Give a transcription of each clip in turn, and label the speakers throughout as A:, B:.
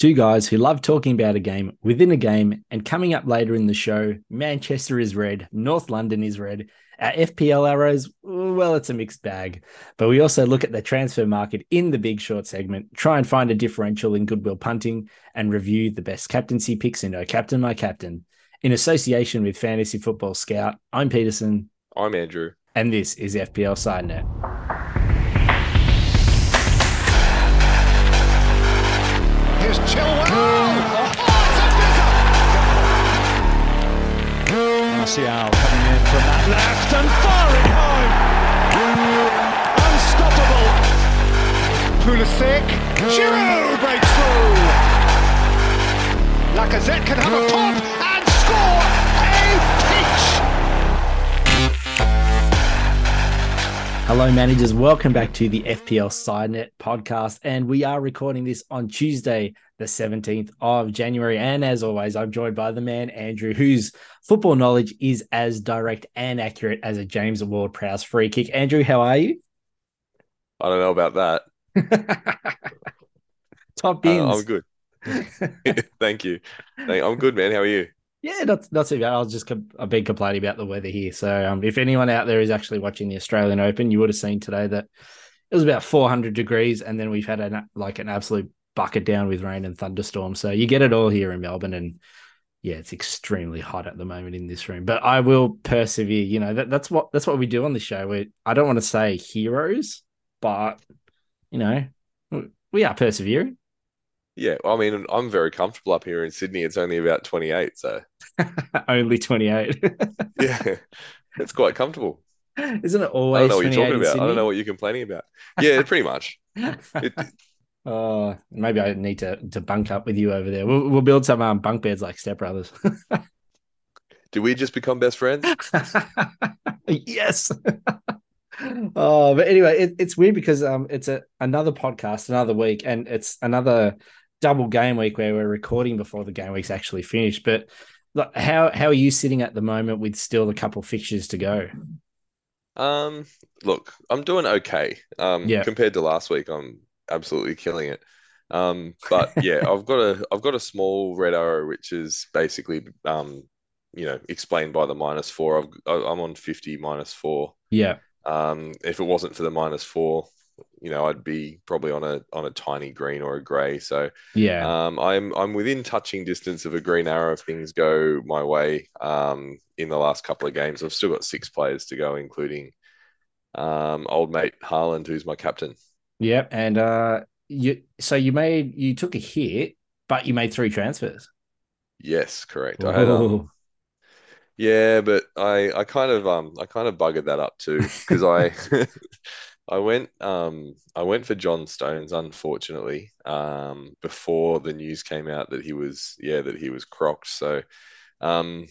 A: Two guys who love talking about a game within a game. And coming up later in the show, Manchester is red, North London is red. Our FPL arrows, well, it's a mixed bag. But we also look at the transfer market in the big short segment, try and find a differential in goodwill punting, and review the best captaincy picks in No Captain, My Captain. In association with Fantasy Football Scout, I'm Peterson.
B: I'm Andrew.
A: And this is FPL SideNet.
C: Martial coming in from that left and firing home. Unstoppable.
D: Pulisic. Giroud breaks through. Lacazette can have a pop and score a peach.
A: Hello, managers. Welcome back to the FPL SideNet podcast. And we are recording this on Tuesday, the 17th of January. And as always, I'm joined by the man, Andrew, whose football knowledge is as direct and accurate as a James Ward Prowse free kick. Andrew, how are you?
B: I don't know about that.
A: Top
B: Uh,
A: bins.
B: I'm good. Thank you. I'm good, man. How are you?
A: Yeah, not not too bad. I was just I've been complaining about the weather here. So um, if anyone out there is actually watching the Australian Open, you would have seen today that it was about 400 degrees, and then we've had an like an absolute bucket down with rain and thunderstorm. So you get it all here in Melbourne, and yeah, it's extremely hot at the moment in this room. But I will persevere. You know that that's what that's what we do on the show. We I don't want to say heroes, but you know we are persevering.
B: Yeah, I mean, I'm very comfortable up here in Sydney. It's only about 28, so
A: Only 28.
B: yeah, it's quite comfortable.
A: Isn't it
B: I
A: always
B: don't know what you're
A: 28
B: talking
A: in
B: about. I don't know what you're complaining about. Yeah, pretty much. It,
A: Oh, maybe I need to to bunk up with you over there. We'll, we'll build some um, bunk beds like Step Brothers.
B: did we just become best friends?
A: yes. oh, but anyway, it, it's weird because um, it's a another podcast, another week, and it's another double game week where we're recording before the game week's actually finished. But look, how how are you sitting at the moment with still a couple fixtures to go?
B: Um, look, I'm doing okay. Um,
A: Yeah.
B: compared to last week, I'm absolutely killing it. Um, but yeah, I've got a I've got a small red arrow, which is basically um, you know, explained by the minus four. I've I'm on 50 minus four.
A: Yeah,
B: Um, if it wasn't for the minus four, you know, I'd be probably on a on a tiny green or a grey. So
A: yeah,
B: um, I'm I'm within touching distance of a green arrow if things go my way. Um, in the last couple of games, I've still got six players to go, including um, old mate Haaland, who's my captain.
A: Yeah. And uh, you so you made you took a hit, but you made three transfers.
B: Yes, correct. I had um, yeah, but I I kind of um I kind of buggered that up too because I I went um I went for John Stones unfortunately um before the news came out that he was yeah that he was crocked so um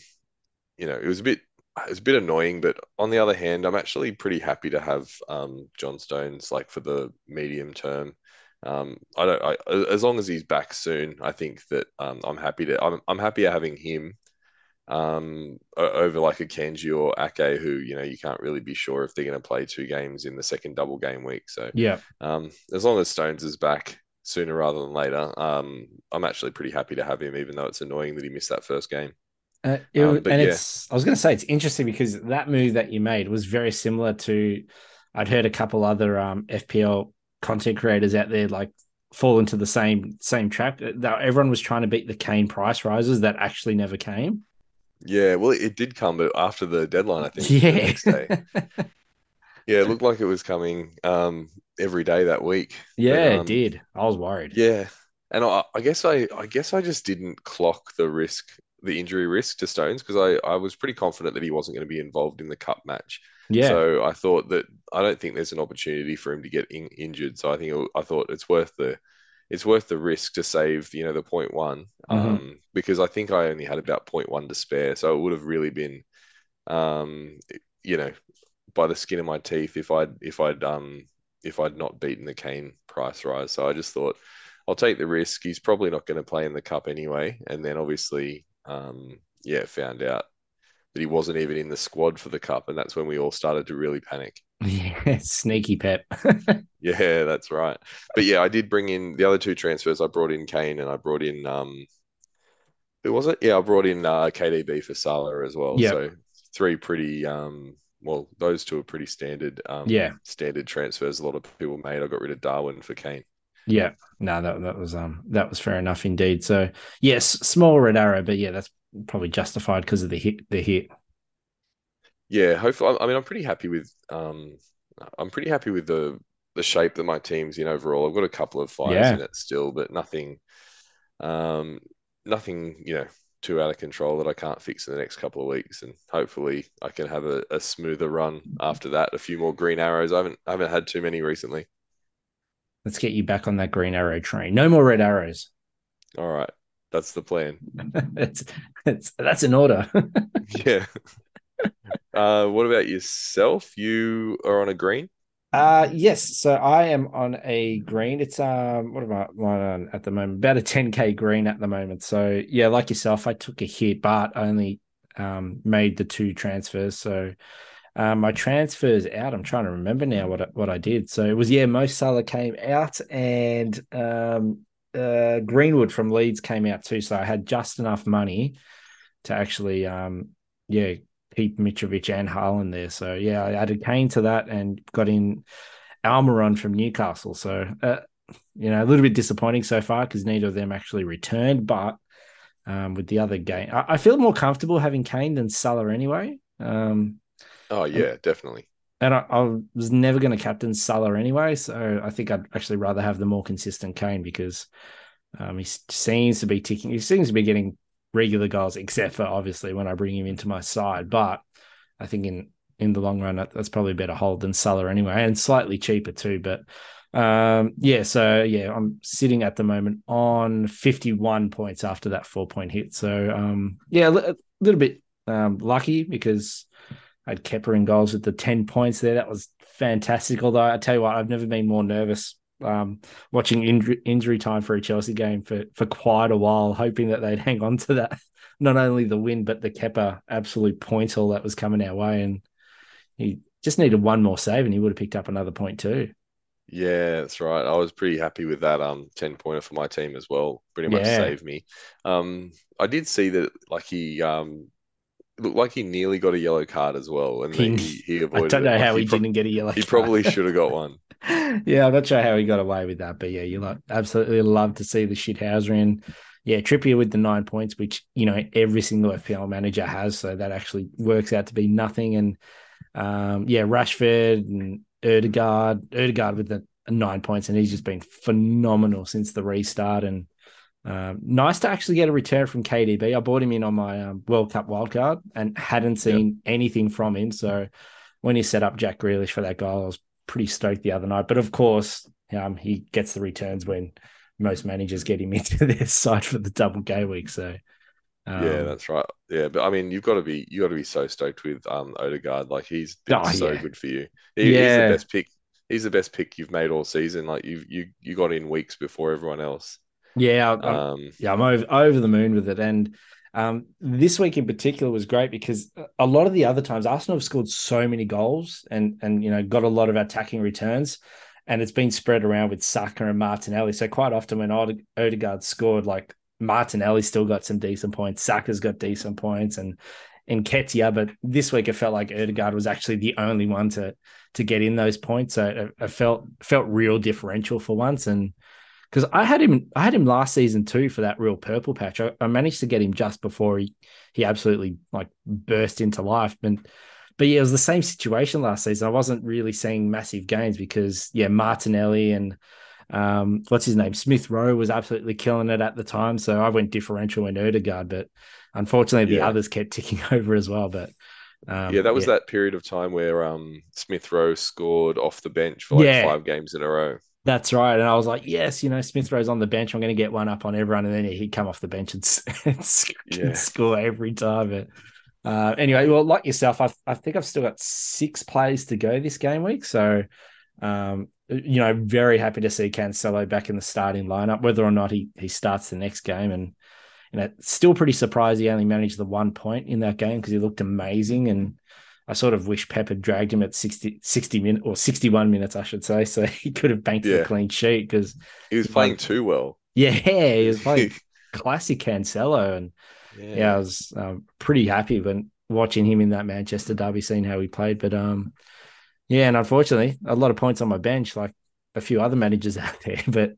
B: you know it was a bit it was a bit annoying but on the other hand I'm actually pretty happy to have um John Stones like for the medium term um I don't I as long as he's back soon I think that um I'm happy to I'm I'm happier having him um, over like Akanji or Ake, who you know you can't really be sure if they're going to play two games in the second double game week. So
A: yeah.
B: um, as long as Stones is back sooner rather than later, um, I'm actually pretty happy to have him, even though it's annoying that he missed that first game.
A: Uh, it,
B: Um,
A: and
B: yeah.
A: it's I was going to say it's interesting because that move that you made was very similar to I'd heard a couple other um, FPL content creators out there like fall into the same same trap. Uh, That everyone was trying to beat the Kane price rises that actually never came.
B: Yeah, well, it did come, but after the deadline, I think
A: Yeah,
B: next day. Yeah, it looked like it was coming um, every day that week.
A: yeah,
B: But,
A: it
B: um,
A: did. I was worried.
B: Yeah, and I, I guess I, I guess I just didn't clock the risk, the injury risk to Stones because I, I was pretty confident that he wasn't going to be involved in the cup match.
A: yeah,
B: So I thought that I don't think there's an opportunity for him to get in, injured. So I think it, I thought it's worth the, it's worth the risk to save, you know, the point one,
A: Mhm.
B: um, because I think I only had about point one to spare. So it would have really been, um, you know, by the skin of my teeth if I'd if I'd um if I'd not beaten the Kane price rise. So I just thought I'll take the risk. He's probably not going to play in the cup anyway. And then obviously, um, yeah, found out that he wasn't even in the squad for the cup, and that's when we all started to really panic.
A: Yeah, sneaky Pep.
B: Yeah, that's right. But yeah, I did bring in the other two transfers. I brought in Kane and I brought in um who was it? Yeah, I brought in uh, KDB for Salah as well.
A: Yep.
B: So three pretty um well, those two are pretty standard um
A: Yeah.
B: standard transfers a lot of people made. I got rid of Darwin for Kane.
A: Yeah, no, that that was um that was fair enough indeed. So yes, small red arrow, but yeah, that's probably justified because of the hit. The hit.
B: Yeah, hopefully I mean I'm pretty happy with um I'm pretty happy with the the shape that my team's in overall. I've got a couple of fires
A: Yeah.
B: in it still, but nothing um nothing, you know, too out of control that I can't fix in the next couple of weeks. And hopefully I can have a, a smoother run after that. A few more green arrows. I haven't I haven't had too many recently.
A: Let's get you back on that green arrow train. No more red arrows.
B: All right. That's the plan.
A: it's, it's that's an order.
B: Yeah. Uh, what about yourself? You are on a green?
A: Uh yes. So I am on a green. It's um what am I on at the moment? About a 10k green at the moment. So yeah, like yourself, I took a hit, but I only um made the two transfers. So um my transfers out. I'm trying to remember now what I, what I did. So it was yeah, Mo Salah came out and um uh Greenwood from Leeds came out too. So I had just enough money to actually um yeah keep Mitrovic and Haaland there. So yeah, I added Kane to that and got in Almiron from Newcastle. So uh, you know, a little bit disappointing so far because neither of them actually returned. But um, with the other game, I, I feel more comfortable having Kane than Salah anyway. Um,
B: Oh yeah, definitely.
A: and I, I was never going to captain Salah anyway, so I think I'd actually rather have the more consistent Kane because um, he seems to be ticking. He seems to be getting regular goals, except for obviously when I bring him into my side. But I think in in the long run, that's probably a better hold than Salah anyway, and slightly cheaper too. But um, yeah, so yeah, I'm sitting at the moment on 51 points after that four point hit. So um, yeah, a little bit um, lucky because had Kepa in goals with the 10 points there. That was fantastic. Although I tell you what, I've never been more nervous um, watching injury, injury time for a Chelsea game for, for quite a while, hoping that they'd hang on to that. Not only the win, but the Kepa absolute point all that was coming our way. And he just needed one more save and he would have picked up another point too.
B: Yeah, that's right. I was pretty happy with that um 10 pointer for my team as well. Pretty much
A: Yeah.
B: saved me. Um I did see that like he um looked like he nearly got a yellow card as well and he, he, he
A: I don't know
B: it. Like,
A: how he,
B: prob-
A: didn't get a yellow
B: he
A: card.
B: probably should have got one.
A: yeah, I'm not sure how he got away with that, but yeah, you like absolutely love to see the shithouser in. Yeah, Trippier with the nine points, which you know every single FPL manager has, so that actually works out to be nothing. And um, yeah, Rashford and Odegaard, Odegaard with the nine points, and he's just been phenomenal since the restart. And um, nice to actually get a return from KDB. I bought him in on my um, World Cup wildcard and hadn't seen anything from him. So when he set up Jack Grealish for that goal, I was pretty stoked the other night. But of course, um, he gets the returns when most managers get him into their side for the double game week. So um,
B: yeah, that's right. Yeah, but I mean, you've got to be you got to be so stoked with um Odegaard. Like he's been
A: Oh,
B: so
A: yeah.
B: good for you. He, He's the best pick. He's the best pick you've made all season. Like you you you got in weeks before everyone else.
A: Yeah, I'm,
B: Um,
A: yeah, I'm over, over the moon with it. And um, this week in particular was great because a lot of the other times Arsenal have scored so many goals and and you know got a lot of attacking returns, and it's been spread around with Saka and Martinelli. So quite often when Ode- Odegaard scored, like Martinelli still got some decent points, Saka's got decent points, and and Ketia. But this week it felt like Odegaard was actually the only one to to get in those points. So it, it felt felt real differential for once and because I had him, I had him last season too for that real purple patch. I, I managed to get him just before he he absolutely like burst into life. And but yeah, it was the same situation last season. I wasn't really seeing massive gains because yeah, Martinelli and um, what's his name, Smith Rowe was absolutely killing it at the time. So I went differential in Odegaard, but unfortunately the others kept ticking over as well. But um,
B: yeah, that was that period of time where um Smith Rowe scored off the bench for like
A: Yeah.
B: five games in a row.
A: That's right. And I was like, yes, you know, Smith Rowe's on the bench. I'm going to get one up on everyone. And then he'd come off the bench and, and
B: Yeah.
A: score every time. But uh, anyway, well, like yourself, I, I think I've still got six plays to go this game week. So, um, you know, very happy to see Cancelo back in the starting lineup, whether or not he, he starts the next game. And you know, still pretty surprised he only managed the one point in that game because he looked amazing. And I sort of wish Pep had dragged him at 60, 60 minutes or 61 minutes, I should say. So he could have banked
B: Yeah.
A: a clean sheet because,
B: He was
A: Like-
B: playing too well.
A: yeah, he was playing classic Cancelo. And yeah, I was um, pretty happy when watching him in that Manchester derby, seeing how he played. But um, yeah, and unfortunately, a lot of points on my bench, like a few other managers out there. But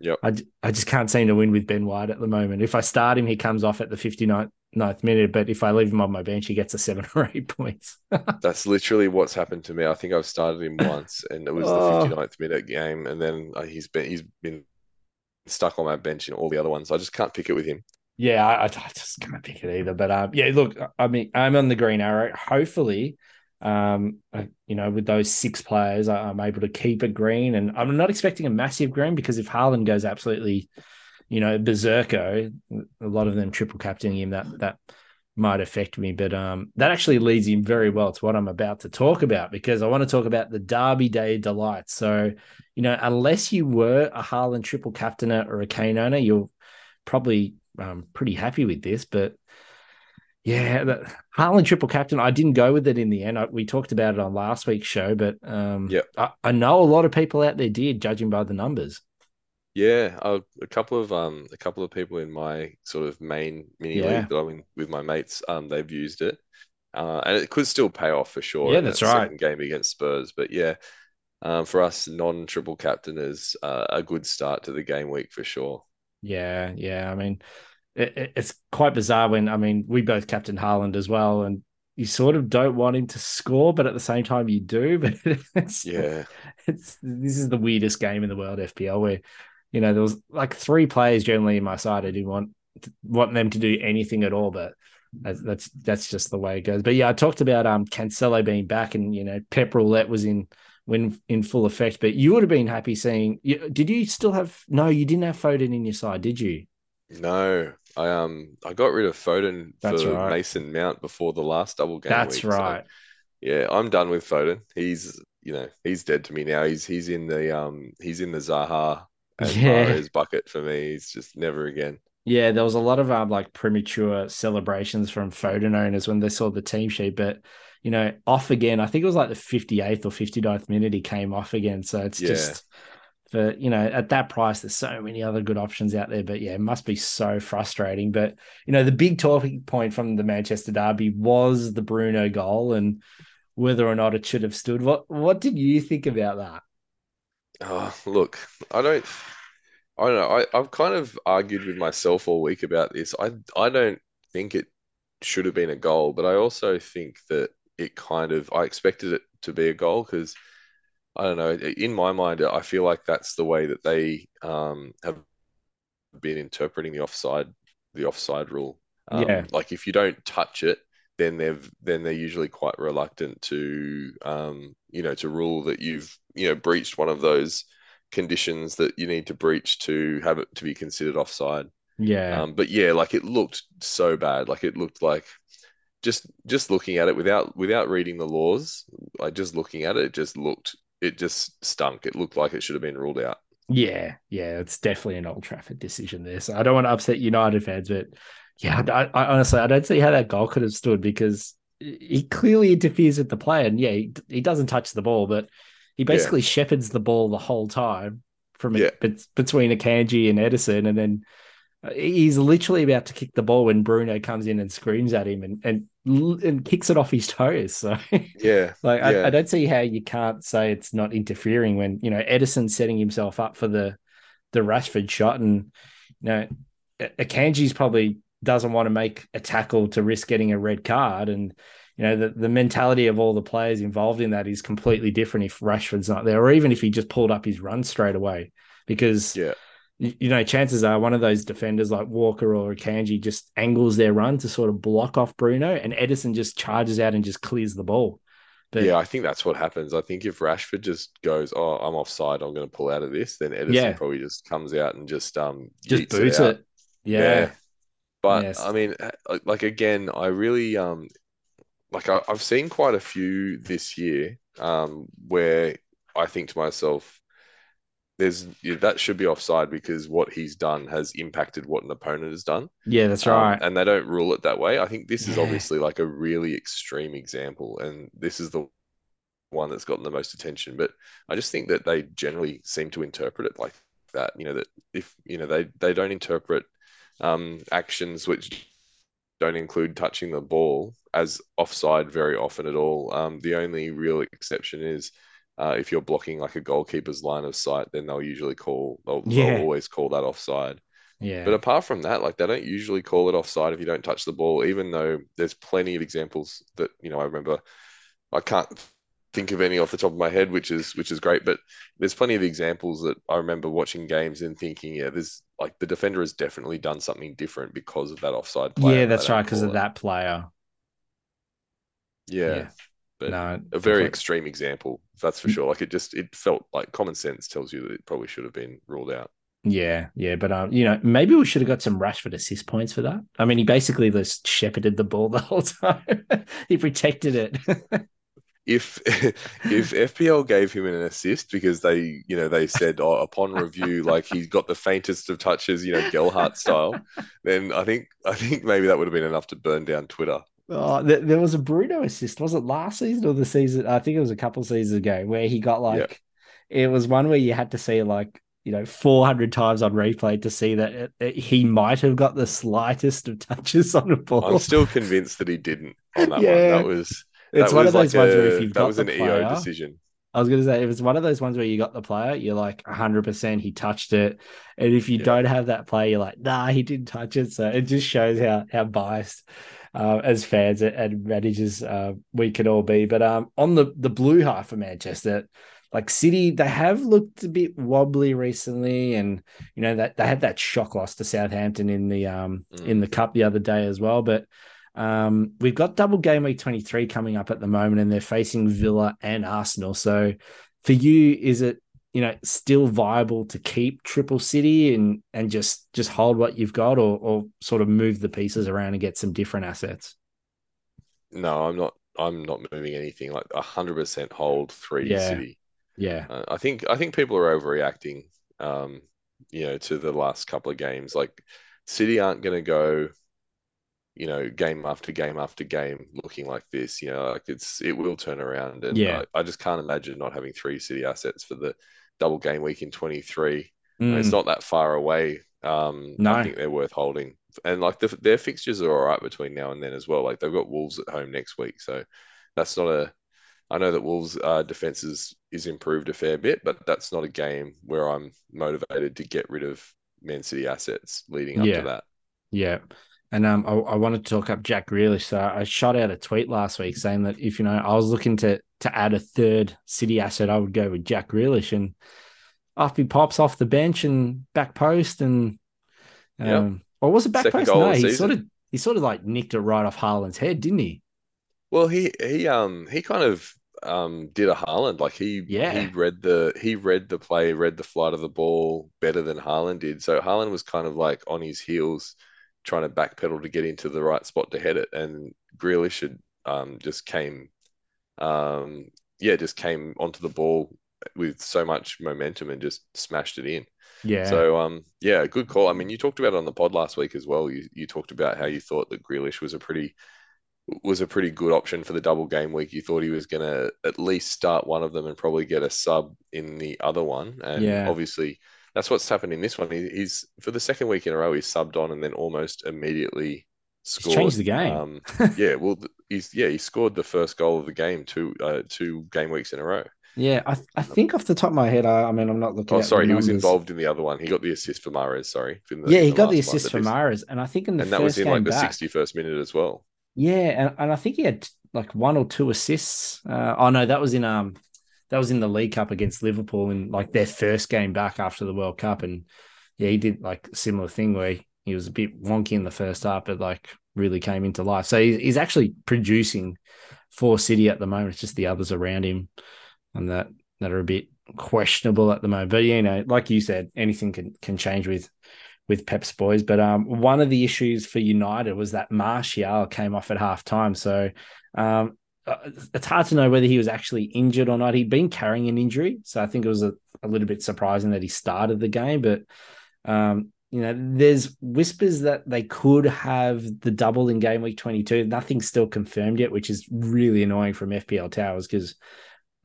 B: Yep.
A: I, j- I just can't seem to win with Ben White at the moment. If I start him, he comes off at the 59th ninth minute. But if I leave him on my bench, he gets a seven or eight points.
B: That's literally what's happened to me. I think I've started him once, and it was
A: Oh.
B: the 59th minute game, and then uh, he's been he's been stuck on my bench in all the other ones. I just can't pick it with him.
A: Yeah, I, I just can't pick it either. But um, yeah, look, I mean, I'm on the green arrow. Hopefully, um, I, you know, with those six players, I, I'm able to keep it green, and I'm not expecting a massive green because if Haaland goes absolutely, you know, berserko, a lot of them triple captaining him, that that might affect me. But um, that actually leads him very well to what I'm about to talk about because I want to talk about the Derby Day delight. So, you know, unless you were a Haaland triple captainer or a Kane owner, you're probably um, pretty happy with this, but yeah, the Haaland triple captain. I didn't go with it in the end. I, we talked about it on last week's show, but um,
B: Yep.
A: I, I know a lot of people out there did, judging by the numbers.
B: Yeah, a, a couple of um a couple of people in my sort of main mini
A: Yeah.
B: league that I'm in with my mates, um, they've used it. Uh, and it could still pay off for sure
A: Yeah, that's
B: that
A: right.
B: game against Spurs. But yeah, um, for us non-triple captainers, uh, a good start to the game week for sure.
A: Yeah, yeah. I mean, it, it- it's quite bizarre when I mean we both captain Haaland as well, and you sort of don't want him to score, but at the same time you do. But it's
B: Yeah,
A: it's this is the weirdest game in the world FPL where you know there was like three players generally in my side I didn't want want them to do anything at all but that's that's, that's just the way it goes but yeah I talked about um Cancelo being back and you know Pep Roulette was in when in full effect but you would have been happy seeing you, did you still have no you didn't have Foden in your side did you
B: no, I um I got rid of Foden
A: That's
B: for
A: right.
B: Mason Mount before the last double game
A: that's
B: week. So,
A: right
B: yeah, I'm done with Foden. He's you know he's dead to me now. He's he's in the um he's in the Zaha and
A: Yeah.
B: Mahrez bucket for me. He's just never again.
A: Yeah, there was a lot of um like premature celebrations from Foden owners when they saw the team sheet, but you know, off again. I think it was like the 58th or 59th minute he came off again. So it's
B: Yeah.
A: just for you know, at that price, there's so many other good options out there. But yeah, it must be so frustrating. But you know, the big talking point from the Manchester Derby was the Bruno goal and whether or not it should have stood. What what did you think about that?
B: Oh, look, I don't, I don't know. I, I've kind of argued with myself all week about this. I, I don't think it should have been a goal, but I also think that it kind of, I expected it to be a goal because I don't know. In my mind, I feel like that's the way that they um, have been interpreting the offside, the offside rule. Um,
A: Yeah.
B: Like if you don't touch it, then they've then they're usually quite reluctant to um, you know to rule that you've you know breached one of those conditions that you need to breach to have it to be considered offside.
A: Yeah.
B: Um, but yeah, like it looked so bad. Like it looked like just just looking at it without without reading the laws, like just looking at it, it just looked it just stunk. It looked like it should have been ruled out.
A: Yeah, yeah, it's definitely an Old Trafford decision there. So I don't want to upset United fans, but yeah, I, I honestly I don't see how that goal could have stood because he clearly interferes with the play, and yeah, he, he doesn't touch the ball, but he basically shepherds the ball the whole time from
B: Yeah.
A: bet- between Akanji and Ederson, and then uh, he's literally about to kick the ball when Bruno comes in and screams at him and and and kicks it off his toes. So
B: Yeah,
A: like I,
B: Yeah.
A: I don't see how you can't say it's not interfering when you know Ederson's setting himself up for the the Rashford shot, and you know A- Akanji's probably doesn't want to make a tackle to risk getting a red card, and you know the the mentality of all the players involved in that is completely different if Rashford's not there, or even if he just pulled up his run straight away, because
B: yeah,
A: you you know, chances are one of those defenders like Walker or Akanji just angles their run to sort of block off Bruno, and Ederson just charges out and just clears the ball. But
B: yeah. I think that's what happens. I think if Rashford just goes, "Oh, I'm offside. I'm going to pull out of this," then Ederson
A: Yeah.
B: probably just comes out and just um
A: just boots
B: out.
A: it. Yeah.
B: But
A: Yes.
B: I mean, like again, I really um like I, I've seen quite a few this year um where I think to myself, there's yeah, that should be offside because what he's done has impacted what an opponent has done.
A: Yeah, that's
B: Um,
A: right.
B: and they don't rule it that way. I think this is
A: Yeah.
B: obviously like a really extreme example, and this is the one that's gotten the most attention. But I just think that they generally seem to interpret it like that. You know that if you know they they don't interpret um, actions which don't include touching the ball as offside very often at all. Um, the only real exception is. Uh, if you're blocking like a goalkeeper's line of sight, then they'll usually call, they'll,
A: Yeah.
B: they'll always call that offside.
A: yeah.
B: But apart from that, like they don't usually call it offside if you don't touch the ball, even though there's plenty of examples that, you know, I remember I can't think of any off the top of my head, which is which is great, but there's plenty of examples that I remember watching games and thinking, yeah, there's like the defender has definitely done something different because of that offside
A: yeah, that's right, because of that player.
B: Yeah,
A: Yeah.
B: but
A: no,
B: a very
A: definitely.
B: extreme example, that's for sure. Like it just it felt like common sense tells you that it probably should have been ruled out.
A: Yeah, yeah, but um, you know, maybe we should have got some Rashford assist points for that. I mean, he basically just shepherded the ball the whole time. he protected it.
B: if if FPL gave him an assist because they you know they said oh, upon review like he's got the faintest of touches you know Gelhardt style then I think I think maybe that would have been enough to burn down Twitter
A: oh, there, there was a Bruno assist. Was it last season or the season? I think it was a couple seasons ago where he got like it was one where you had to see like you know 400 times on replay to see that it, it- he might have got the slightest of touches on the ball.
B: I'm still convinced that he didn't on that
A: Yeah.
B: one that was
A: it's
B: that
A: one
B: was
A: of those
B: like
A: ones where if you've
B: that
A: got
B: was an
A: player,
B: EO decision
A: I was going to say, it was one of those ones where you got the player, you're like 100% he touched it. And if you
B: Yeah.
A: don't have that player, you're like, nah, he didn't touch it. So it just shows how how biased uh, as fans and managers uh, we can all be. But um, on the, the blue half of Manchester, like City, they have looked a bit wobbly recently. And, you know, that they had that shock loss to Southampton in the um in
B: Mm.
A: the cup the other day as well. But um, we've got double game week 23 coming up at the moment, and they're facing Villa and Arsenal. So for you, is it you know still viable to keep Triple City and and just just hold what you've got, or or sort of move the pieces around and get some different assets?
B: no I'm not I'm not moving anything like 100% hold three
A: Yeah.
B: City
A: Yeah,
B: Uh, I think I think people are overreacting, um, you know, to the last couple of games. Like City aren't going to go, you know, game after game after game looking like this. You know, like it's it will turn around, and
A: Yeah.
B: I, I just can't imagine not having three City assets for the double game week in 23. I mean, it's
A: Mm,
B: not that far away. Um,
A: No.
B: I think they're worth holding, and like the, their fixtures are all right between now and then as well. Like they've got Wolves at home next week, so that's not a. I know that Wolves' uh, defense is, is improved a fair bit, but that's not a game where I'm motivated to get rid of Man City assets leading up
A: Yeah.
B: to that.
A: yeah. And um, I, I wanted to talk up Jack Grealish. So I shot out a tweet last week saying that if you know I was looking to to add a third City asset, I would go with Jack Grealish. And after he pops off the bench and back post, and
B: Yep.
A: um, or was it back
B: Second
A: post? No, he
B: season.
A: sort of he sort of like nicked it right off Haaland's head, didn't he?
B: Well, he he um he kind of um did a Haaland like he
A: Yeah.
B: he read the he read the play, read the flight of the ball better than Haaland did. So Haaland was kind of like on his heels, trying to backpedal to get into the right spot to head it, and Grealish had um just came, um yeah, just came onto the ball with so much momentum and just smashed it in.
A: Yeah.
B: So um yeah, good call. I mean, you talked about it on the pod last week as well. You you talked about how you thought that Grealish was a pretty was a pretty good option for the double game week. You thought he was going to at least start one of them and probably get a sub in the other one. And
A: Yeah.
B: obviously, that's what's happened in this one. He, he's for the second week in a row, he's subbed on and then almost immediately scored.
A: changed the game.
B: Um, yeah, well, he's yeah he scored the first goal of the game two uh, two game weeks in a row.
A: yeah, I I think off the top of my head, I, I mean I'm not looking.
B: Oh,
A: at the
B: sorry, he was involved in the other one. He got the assist for Mahrez. Sorry, in the-
A: Yeah,
B: in
A: he got the
B: last one,
A: assist for
B: this-
A: Mahrez, and I think in the
B: and
A: first
B: that was in like the
A: back,
B: 61st minute as well.
A: Yeah, and, and I think he had like one or two assists. Uh, oh no, that was in um that was in the League Cup against Liverpool in like their first game back after the World Cup, and yeah, he did like a similar thing where he was a bit wonky in the first half, but like really came into life. So he's, he's actually producing for City at the moment. It's just the others around him, and that that are a bit questionable at the moment. But you know, like you said, anything can can change with with Pep's boys. But um, one of the issues for United was that Martial came off at half time. So um, uh, it's hard to know whether he was actually injured or not. He'd been carrying an injury, so I think it was a, a little bit surprising that he started the game. But um, you know, there's whispers that they could have the double in game week 22. Nothing's still confirmed yet, which is really annoying from FPL Towers because,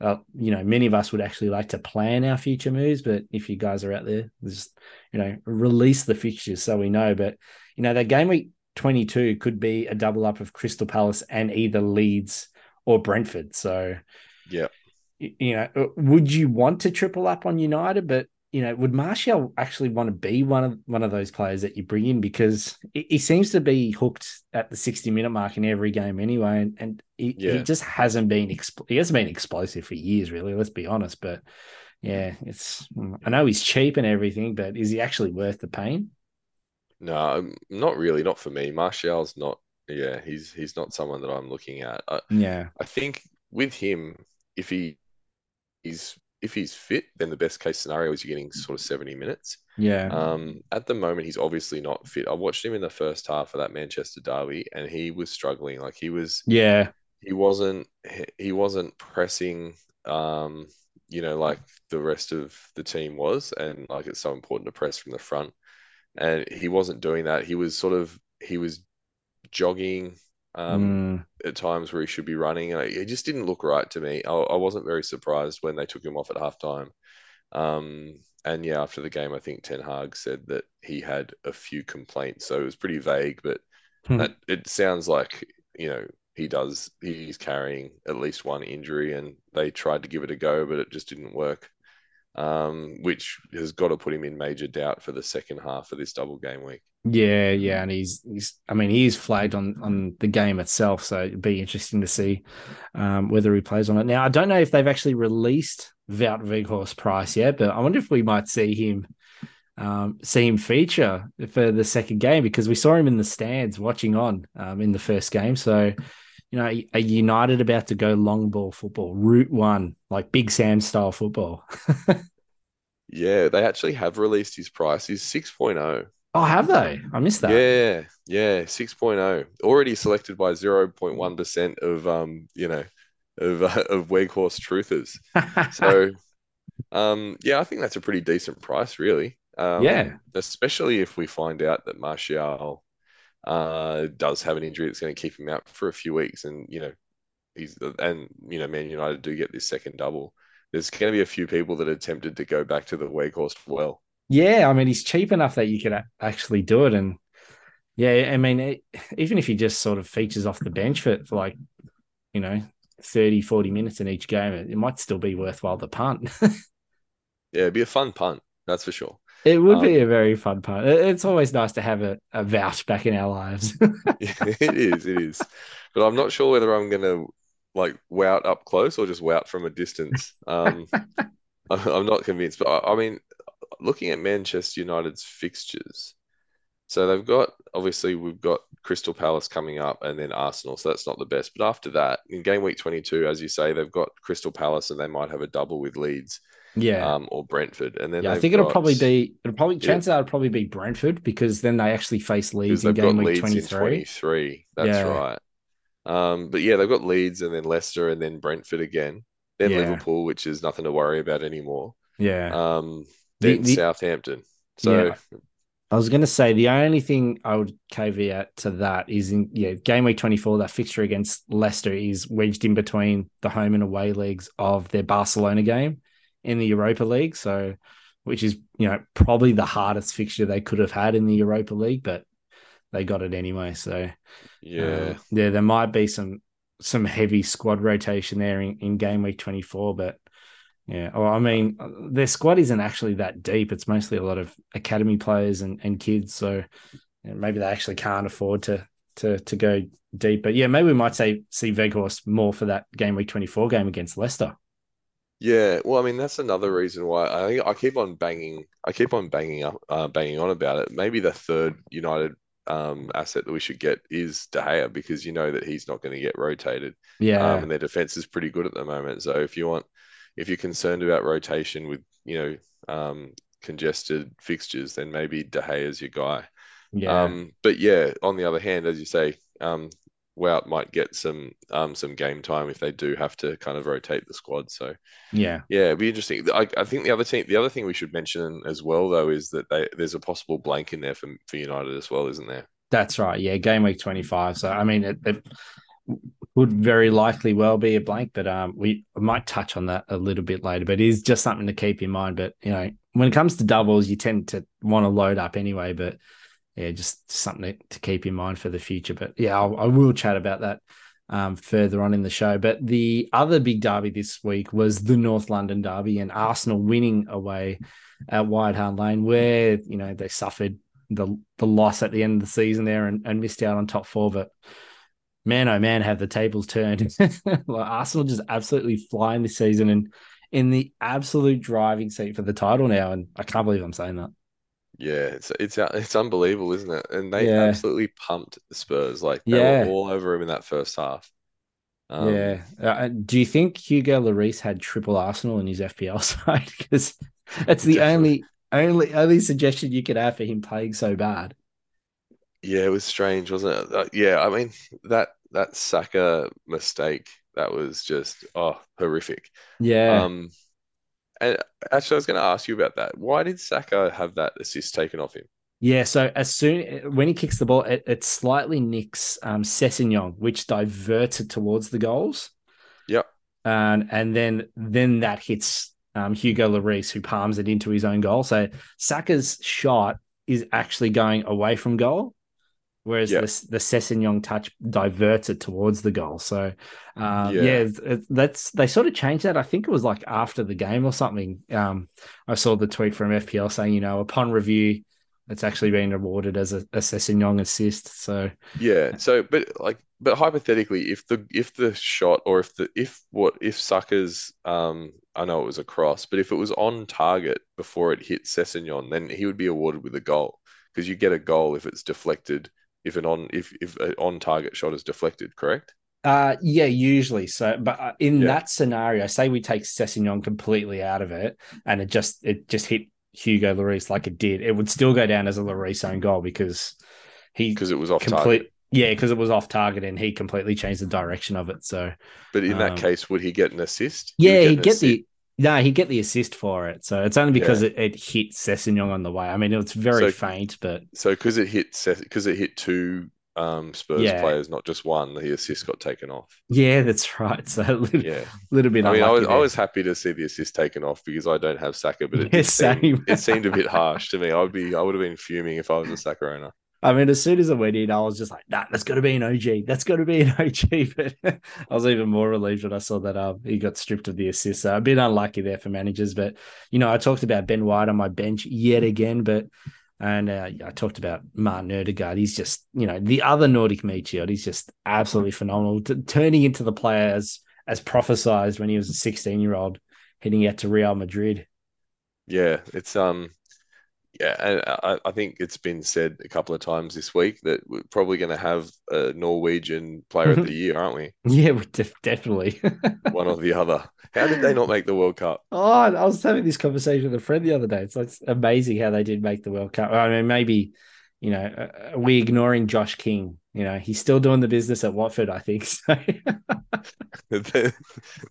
A: uh, you know, many of us would actually like to plan our future moves. But if you guys are out there, just, you know, release the fixtures so we know. But, you know, that game week 22 could be a double up of Crystal Palace and either Leeds or Brentford. So,
B: yeah.
A: You know, uh, would you want to triple up on United? But you know, would Martial actually want to be one of one of those players that you bring in because he seems to be hooked at the sixty minute mark in every game anyway, and, and he, yeah. he just hasn't been exp- he hasn't been explosive for years, really. Let's be honest, but yeah, it's I know he's cheap and everything, but is he actually worth the pain?
B: No, um, not really. Not for me. Martial's not. Yeah, he's he's not someone that I'm looking at. I,
A: yeah,
B: I think with him, if he he's if he's fit, then the best case scenario is you're getting sort of 70 minutes.
A: Yeah.
B: Um, at the moment, he's obviously not fit. I watched him in the first half of that Manchester derby, and he was struggling. Like he was.
A: Yeah.
B: He wasn't. He wasn't pressing. Um, you know, like the rest of the team was, and like it's so important to press from the front. And he wasn't doing that. He was sort of. He was jogging um, mm. at times where he should be running. And It just didn't look right to me. I, I, wasn't very surprised when they took him off at halftime. Um, and yeah, after the game, I think Ten Hag said that he had a few complaints. So it was pretty vague, but hmm. that, it sounds like, you know, he does, he's carrying at least one injury and they tried to give it a go, but it just didn't work. Um, which has got to put him in major doubt for the second half of this double game week.
A: Yeah, yeah, and he's he's I mean he's flagged on on the game itself, so it'd be interesting to see um, whether he plays on it. Now I don't know if they've actually released Wout Weghorst price yet, but I wonder if we might see him um, see him feature for the second game because we saw him in the stands watching on um, in the first game. So you know, a United about to go long ball football, route one, like Big Sam style football.
B: yeah, they actually have released his price. He's 6.0.
A: Oh, have they? I missed that.
B: Yeah, yeah, 6.0. Already selected by 0.1% of um, you know, of uh, of Weghorst truthers. so um yeah, I think that's a pretty decent price, really. Um,
A: yeah.
B: Especially if we find out that Martial uh does have an injury that's going to keep him out for a few weeks and you know he's and you know Man United do get this second double. There's going to be a few people that are tempted to go back to the Weghorst well.
A: Yeah, I mean, he's cheap enough that you could actually do it. And yeah, I mean, it, even if he just sort of features off the bench for, for like, you know, 30, 40 minutes in each game, it, it might still be worthwhile the punt.
B: yeah, it'd be a fun punt. That's for sure.
A: It would um, be a very fun punt. It's always nice to have a, a vouch back in our lives.
B: it is, it is. But I'm not sure whether I'm going to like wout up close or just wout from a distance. Um, I'm not convinced, but I, I mean, looking at Manchester United's fixtures, so they've got obviously we've got Crystal Palace coming up and then Arsenal, so that's not the best. But after that, in game week 22, as you say, they've got Crystal Palace and they might have a double with Leeds.
A: Yeah.
B: Um, or Brentford. And then
A: yeah, I think it'll probably be it'll probably chances yeah. are it'll probably be Brentford because then they actually face Leeds in game week 23.
B: 23. That's yeah. right. Um, but yeah, they've got Leeds and then Leicester and then Brentford again. Then yeah. Liverpool, which is nothing to worry about anymore.
A: Yeah.
B: Um, then the, the, Southampton. So yeah.
A: I was going to say the only thing I would caveat to that is in yeah game week 24 that fixture against Leicester is wedged in between the home and away legs of their Barcelona game in the Europa League so which is you know probably the hardest fixture they could have had in the Europa League but they got it anyway so
B: yeah
A: uh, yeah there might be some some heavy squad rotation there in, in game week 24 but yeah. Well, I mean, their squad isn't actually that deep. It's mostly a lot of academy players and, and kids. So you know, maybe they actually can't afford to to to go deep. But yeah, maybe we might say see Weghorst more for that game week 24 game against Leicester.
B: Yeah, well, I mean that's another reason why I think I keep on banging I keep on banging up uh, banging on about it. Maybe the third United um, asset that we should get is De Gea because you know that he's not going to get rotated.
A: Yeah,
B: um, and their defense is pretty good at the moment. So if you want if you're concerned about rotation with you know um, congested fixtures, then maybe De Gea is your guy.
A: Yeah.
B: Um, but yeah, on the other hand, as you say, um, Wout might get some um some game time if they do have to kind of rotate the squad. So
A: Yeah.
B: yeah, it'd be interesting. I, I think the other thing the other thing we should mention as well though is that they, there's a possible blank in there for for United as well, isn't there?
A: That's right. Yeah, game week twenty five. So I mean, it, it would very likely well be a blank, but um, we might touch on that a little bit later. But it is just something to keep in mind. But you know, when it comes to doubles, you tend to want to load up anyway. But yeah, just something to, keep in mind for the future. But yeah, I'll, I will chat about that um, further on in the show. But the other big derby this week was the North London derby and Arsenal winning away at White Hart Lane, where you know they suffered the the loss at the end of the season there and, and missed out on top four. But man, oh man, have the tables turned. like Arsenal just absolutely flying this season and in the absolute driving seat for the title now. And I can't believe I'm saying that.
B: Yeah, it's it's it's unbelievable, isn't it? And they
A: Yeah.
B: absolutely pumped the Spurs. Like they
A: Yeah.
B: were all over him in that first half. Um,
A: yeah. Uh, do you think Hugo Lloris had triple Arsenal in his FPL side? Because that's the
B: Definitely.
A: only only only suggestion you could have for him playing so bad.
B: Yeah, it was strange, wasn't it? Uh, yeah, I mean that that Saka mistake that was just oh horrific.
A: Yeah.
B: Um, and actually, I was going to ask you about that. Why did Saka have that assist taken off him?
A: Yeah, so as soon when he kicks the ball, it, it slightly nicks um, Sessegnon, which diverts it towards the goals,
B: Yep.
A: and and then then that hits um, Hugo Lloris, who palms it into his own goal. So Saka's shot is actually going away from goal, whereas
B: Yep.
A: the the Sessegnon touch diverts it towards the goal. So um,
B: Yeah.
A: yeah, that's they sort of changed that. I think it was like after the game or something. Um, I saw the tweet from FPL saying, you know, upon review it's actually been awarded as a, a Sessegnon assist. So
B: Yeah. So, but like, but hypothetically, if the if the shot or if the if what if Saka's um I know it was a cross, but if it was on target before it hit Sessegnon, then he would be awarded with a goal because you get a goal if it's deflected. If an on if if an on target shot is deflected, correct?
A: uh yeah, usually. So but uh, in
B: Yeah.
A: that scenario, say we take Sessegnon completely out of it and it just it just hit Hugo Lloris like it did, it would still go down as a Lloris own goal because he
B: Because it was off target.
A: yeah, because it was off target and he completely changed the direction of it. So
B: But in that
A: Um,
B: case, would he get an assist? He would
A: yeah,
B: get
A: he'd get the no, he'd get the assist for it. So it's only because
B: Yeah.
A: it, it hit Sessegnon on the way. I mean, it's very
B: So-
A: faint, but
B: So because it hit because it hit two um Spurs
A: Yeah.
B: players, not just one, the assist got taken off.
A: yeah, that's right. So a little,
B: Yeah.
A: little bit
B: I mean, I was I was happy to see the assist taken off because I don't have Saka, but it,
A: Yeah,
B: did seem, it seemed a bit harsh to me. I would be I would have been fuming if I was a Saka owner.
A: I mean, as soon as it went in, I was just like, nah, that's got to be an OG. That's got to be an OG. But I was even more relieved when I saw that um, he got stripped of the assist. So a bit unlucky there for managers. But, you know, I talked about Ben White on my bench yet again. But, and uh, I talked about Martin Odegaard. He's just, you know, the other Nordic midfield. He's just absolutely phenomenal. T- turning into the player as, as prophesized when he was a 16 year old heading out to Real Madrid.
B: Yeah, it's um yeah, and uh, I, I think it's been said a couple of times this week that we're probably going to have a Norwegian player of the year, aren't we?
A: Yeah, we def- definitely.
B: One or the other. How did they not make the World Cup?
A: Oh, I was having this conversation with a friend the other day. It's, it's amazing how they did make the World Cup. I mean, maybe, you know, uh, are we ignoring Josh King? You know, he's still doing the business at Watford, I think. So
B: the,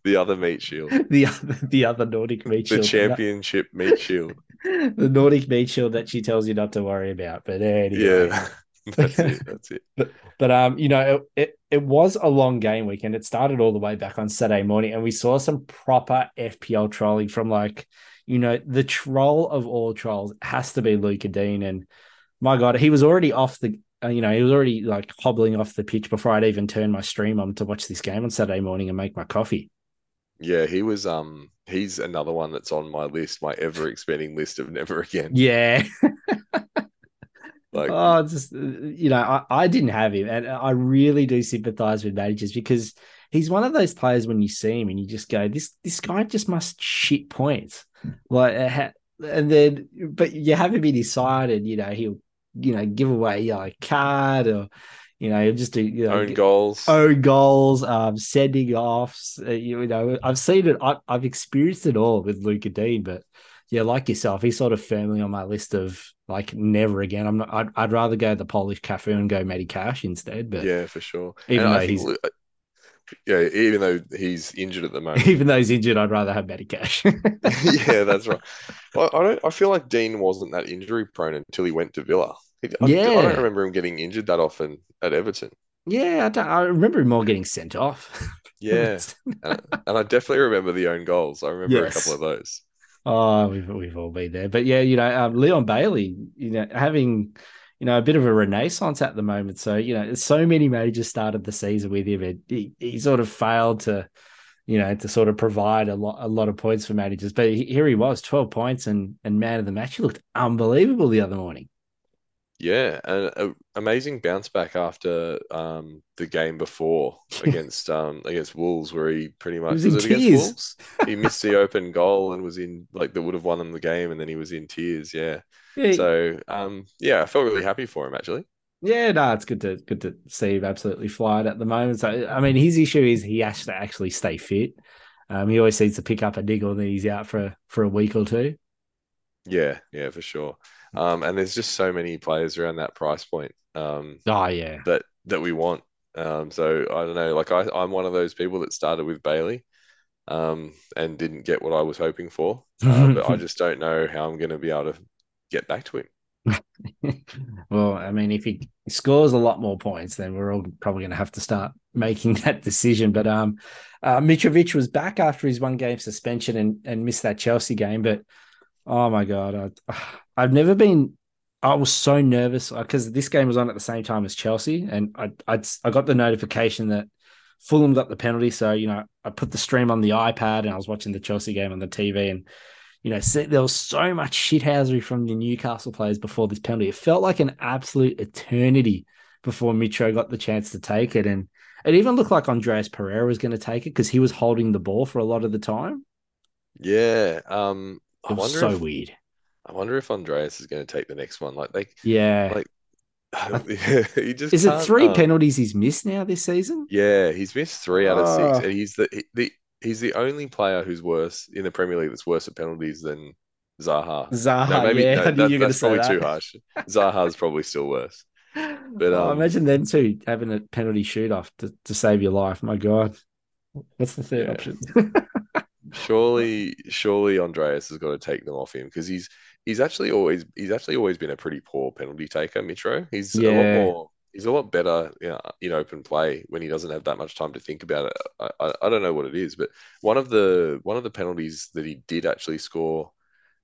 B: the other meat shield,
A: the other, the other Nordic meat shield.
B: the championship meat shield.
A: the Nordic meat shield that she tells you not to worry about. But anyway,
B: Yeah, that's it. That's it.
A: But um, you know, it, it it was a long game weekend. it started all the way back on Saturday morning, and we saw some proper FPL trolling from like, you know, the troll of all trolls has to be Lucas Digne, and my God, he was already off the, uh, you know, he was already like hobbling off the pitch before I'd even turned my stream on to watch this game on Saturday morning and make my coffee.
B: Yeah, he was um he's another one that's on my list, my ever expanding list of never again.
A: Yeah,
B: Like
A: oh, just uh, you know, I, I didn't have him, and I really do sympathize with managers because he's one of those players when you see him and you just go, this this guy just must shit points, like, uh, and then but you have him in his side, and you know he'll you know give away a yellow card or you know just do you know
B: own goals.
A: own goals, um, sending offs. Uh, you know, I've seen it. I, I've experienced it all with Lucas Digne, but yeah, like yourself, he's sort of firmly on my list of like never again. I'm not. I'd, I'd rather go to the Polish Cafu and go Matty Cash instead. But
B: yeah, for sure.
A: even
B: And
A: though he's
B: Lu- yeah, even though he's injured at the moment.
A: even though he's injured, I'd rather have Matty Cash.
B: yeah, that's right. I, I don't. I feel like Digne wasn't that injury prone until he went to Villa. I, I don't remember him getting injured that often at Everton.
A: yeah, I, don't, I remember him more getting sent off.
B: Yeah, and, and I definitely remember the own goals. I remember
A: Yes.
B: a couple of those.
A: Oh, we've we've all been there, but yeah, you know, um, Leon Bailey, you know, having you know a bit of a renaissance at the moment. So you know, so many majors started the season with him, and he, he sort of failed to, you know, to sort of provide a lot a lot of points for managers. But he, here he was, twelve points and and man of the match. He looked unbelievable the other morning.
B: Yeah, and a amazing bounce back after um, the game before against um, against Wolves, where he pretty much
A: was in
B: it against
A: tears.
B: Wolves? He missed the open goal and was in like that would have won them the game, and then he was in tears. Yeah, So um, yeah, I felt really happy for him actually.
A: Yeah, no, it's good to good to see him absolutely flying at the moment. So I mean, his issue is he has to actually stay fit. Um, he always seems to pick up a niggle and then he's out for for a week or two.
B: Yeah, yeah, for sure. Um, and there's just so many players around that price point um,
A: Oh yeah,
B: that that we want. Um, so I don't know. Like I, I'm one of those people that started with Bailey, um, and didn't get what I was hoping for. Uh, but I just don't know how I'm going to be able to get back to him.
A: well, I mean, if he scores a lot more points, then we're all probably going to have to start making that decision. But um, uh, Mitrovic was back after his one game suspension and and missed that Chelsea game. But oh my god, I, I've never been. I was so nervous because this game was on at the same time as Chelsea, and I I I got the notification that Fulham got the penalty. So you know, I put the stream on the iPad and I was watching the Chelsea game on the TV, and you know, there was so much shithousery from the Newcastle players before this penalty. It felt like an absolute eternity before Mitro got the chance to take it. And it even looked like Andreas Pereira was going to take it because he was holding the ball for a lot of the time.
B: Yeah. Um, I
A: It was
B: wonder
A: so
B: if
A: weird.
B: I wonder if Andreas is going to take the next one. Like they,
A: Yeah.
B: like he just
A: Is it three
B: um,
A: penalties he's missed now this season?
B: Yeah, he's missed three out of
A: Ah.
B: six, and he's the he- the he's the only player who's worse in the Premier League that's worse at penalties than Zaha.
A: Zaha,
B: No, maybe
A: yeah,
B: no, that- that's probably
A: that.
B: too harsh. Zaha's probably still worse. But
A: oh,
B: um,
A: imagine them two having a penalty shoot off to, to save your life. My God. that's the third
B: Yeah.
A: option?
B: surely, surely Andreas has got to take them off him because he's he's actually always he's actually always been a pretty poor penalty taker. Mitro, he's a lot more. He's a lot better you know, in open play when he doesn't have that much time to think about it. I, I, I don't know what it is, but one of the one of the penalties that he did actually score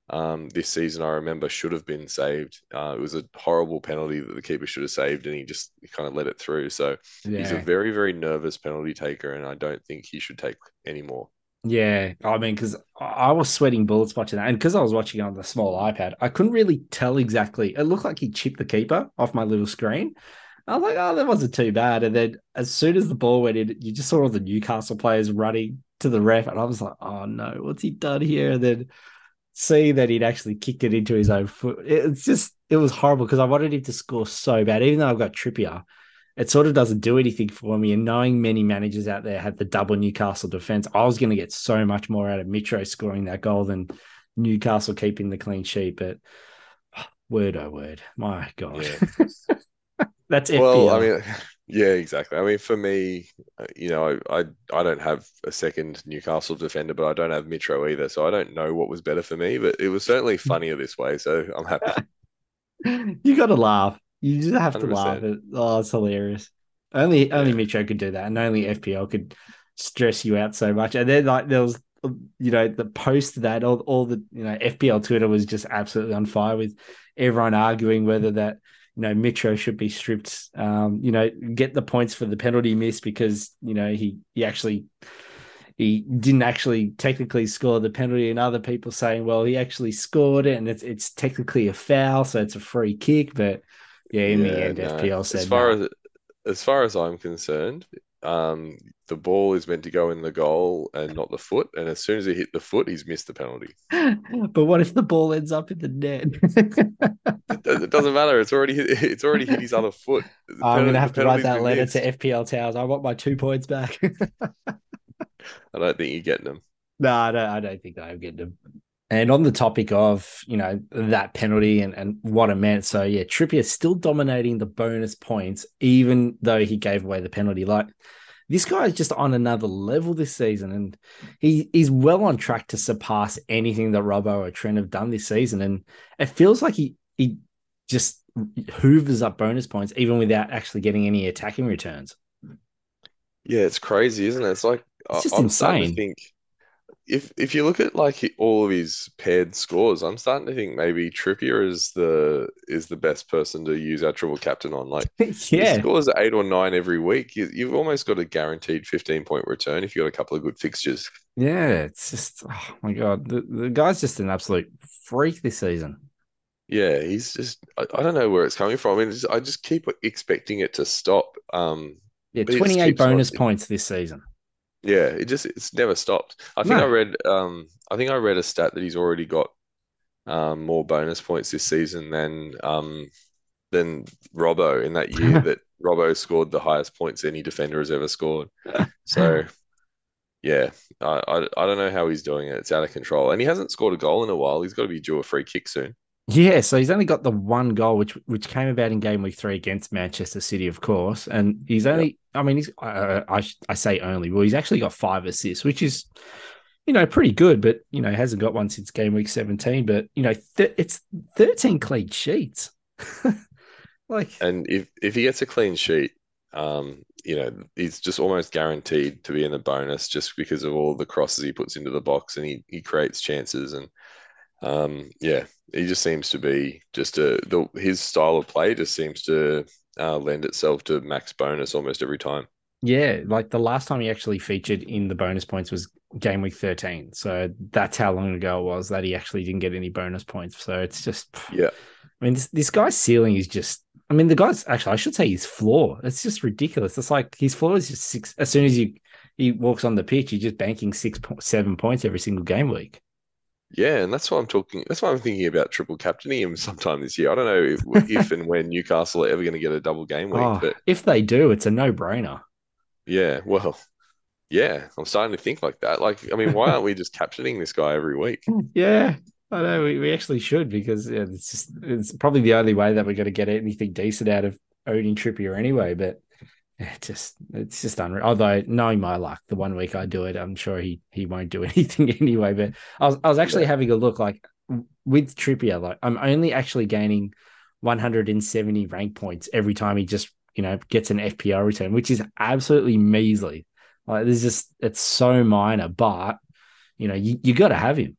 B: um, this season, I remember, should have been saved. Uh, it was a horrible penalty that the keeper should have saved, and he just kind of let it through. So he's a very, very nervous penalty taker, and I don't think he should take any more.
A: Yeah, I mean, because I was sweating bullets watching that, and because I was watching on the small iPad, I couldn't really tell exactly. It looked like he chipped the keeper off my little screen. I was like, "Oh, that wasn't too bad." And then, as soon as the ball went in, you just saw all the Newcastle players running to the ref, and I was like, "Oh no, what's he done here?" And then see that he'd actually kicked it into his own foot. It's just, it was horrible because I wanted him to score so bad, even though I've got Trippier it sort of doesn't do anything for me. And knowing many managers out there had the double Newcastle defense, I was going to get so much more out of Mitro scoring that goal than Newcastle keeping the clean sheet. But word oh word, my god, that's FPL.
B: Well, I mean, yeah, exactly. I mean, for me, uh, you know, I, I I don't have a second Newcastle defender, but I don't have Mitro either, so I don't know what was better for me. But it was certainly funnier this way, so I'm happy.
A: you got to laugh. You just have to
B: 100%.
A: laugh. It- Oh, it's hilarious. Only only Mitro could do that, and only FPL could stress you out so much. And then like there was, you know, the post that all all the you know FPL Twitter was just absolutely on fire with everyone arguing whether that you know Mitro should be stripped. Um, you know, get the points for the penalty miss because you know he he actually he didn't actually technically score the penalty, and other people saying, well, he actually scored it, and it's it's technically a foul, so it's a free kick. But yeah, in the
B: Yeah,
A: end,
B: no.
A: FPL said
B: As far
A: no.
B: as as far as I'm concerned, um, the ball is meant to go in the goal and not the foot. And as soon as he hit the foot, he's missed the penalty.
A: but what if the ball ends up in the net?
B: It, does- it doesn't matter. It's already hit, it's already hit his other foot. The
A: I'm gonna have to write that letter
B: missed.
A: to FPL Towers. I want my two points back.
B: I don't think you're getting them.
A: no, I don't. I don't think I'm getting them. And on the topic of, you know, that penalty and, and what it meant. So, yeah, Trippier still dominating the bonus points, even though he gave away the penalty. Like, this guy is just on another level this season. And he, he's well on track to surpass anything that Robbo or Trent have done this season. And it feels like he, he just hoovers up bonus points, even without actually getting any attacking returns.
B: Yeah, it's crazy, isn't it? It's like
A: It's just
B: I'm starting to
A: insane.
B: think if if you look at like all of his paired scores, I'm starting to think maybe Trippier is the is the best person to use our triple captain on. Like he
A: yeah.
B: scores eight or nine every week. You, you've almost got a guaranteed 15 point return if you got a couple of good fixtures.
A: Yeah. It's just, oh my God. The, the guy's just an absolute freak this season.
B: Yeah, he's just I, I don't know where it's coming from. I mean, just, I just keep expecting it to stop. Um,
A: Yeah.
B: But he just
A: 28
B: keeps on-
A: bonus points this season.
B: Yeah, it just it's never stopped. I think
A: No.
B: I read um I think I read a stat that he's already got um more bonus points this season than um than Robbo in that year that Robbo scored the highest points any defender has ever scored. So yeah, I, I I don't know how he's doing it. It's out of control. And he hasn't scored a goal in a while. He's got to be due a free kick soon.
A: Yeah, so he's only got the one goal, which which came about in game week three against Manchester City, of course, and he's only. I mean, he's. Uh, I I say only. Well, he's actually got five assists, which is, you know, pretty good. But you know, hasn't got one since game week seventeen. But you know, th- it's thirteen clean sheets. like,
B: And if if he gets a clean sheet, um, you know, he's just almost guaranteed to be in the bonus just because of all the crosses he puts into the box and he, he creates chances and um, yeah, he just seems to be just a the his style of play just seems to uh, lend itself to max bonus almost every time.
A: yeah, like the last time he actually featured in the bonus points was game week thirteen. So that's how long ago it was that he actually didn't get any bonus points. So it's just
B: Yeah.
A: I mean, this, this guy's ceiling is just. I mean, the guy's actually. I should say his floor. It's just ridiculous. It's like his floor is just six. As soon as you he walks on the pitch, you're just banking six seven points every single game week.
B: Yeah, and that's why I'm talking. That's why I'm thinking about triple captaining him sometime this year. I don't know if, if and when Newcastle are ever going to get a double game week,
A: Oh,
B: but
A: if they do, it's a no brainer.
B: yeah, well, yeah, I'm starting to think like that. Like, I mean, why aren't we just captaining this guy every week?
A: Yeah, I know we, we actually should because yeah, it's just it's probably the only way that we're going to get anything decent out of owning Trippier anyway. But it just it's just unreal. Although knowing my luck, the one week I do it, I'm sure he he won't do anything anyway. But I was I was actually having a look like with Trippier, like I'm only actually gaining 170 rank points every time he just you know gets an FPL return, which is absolutely measly. Like there's just it's so minor, but you know you, you got to have him.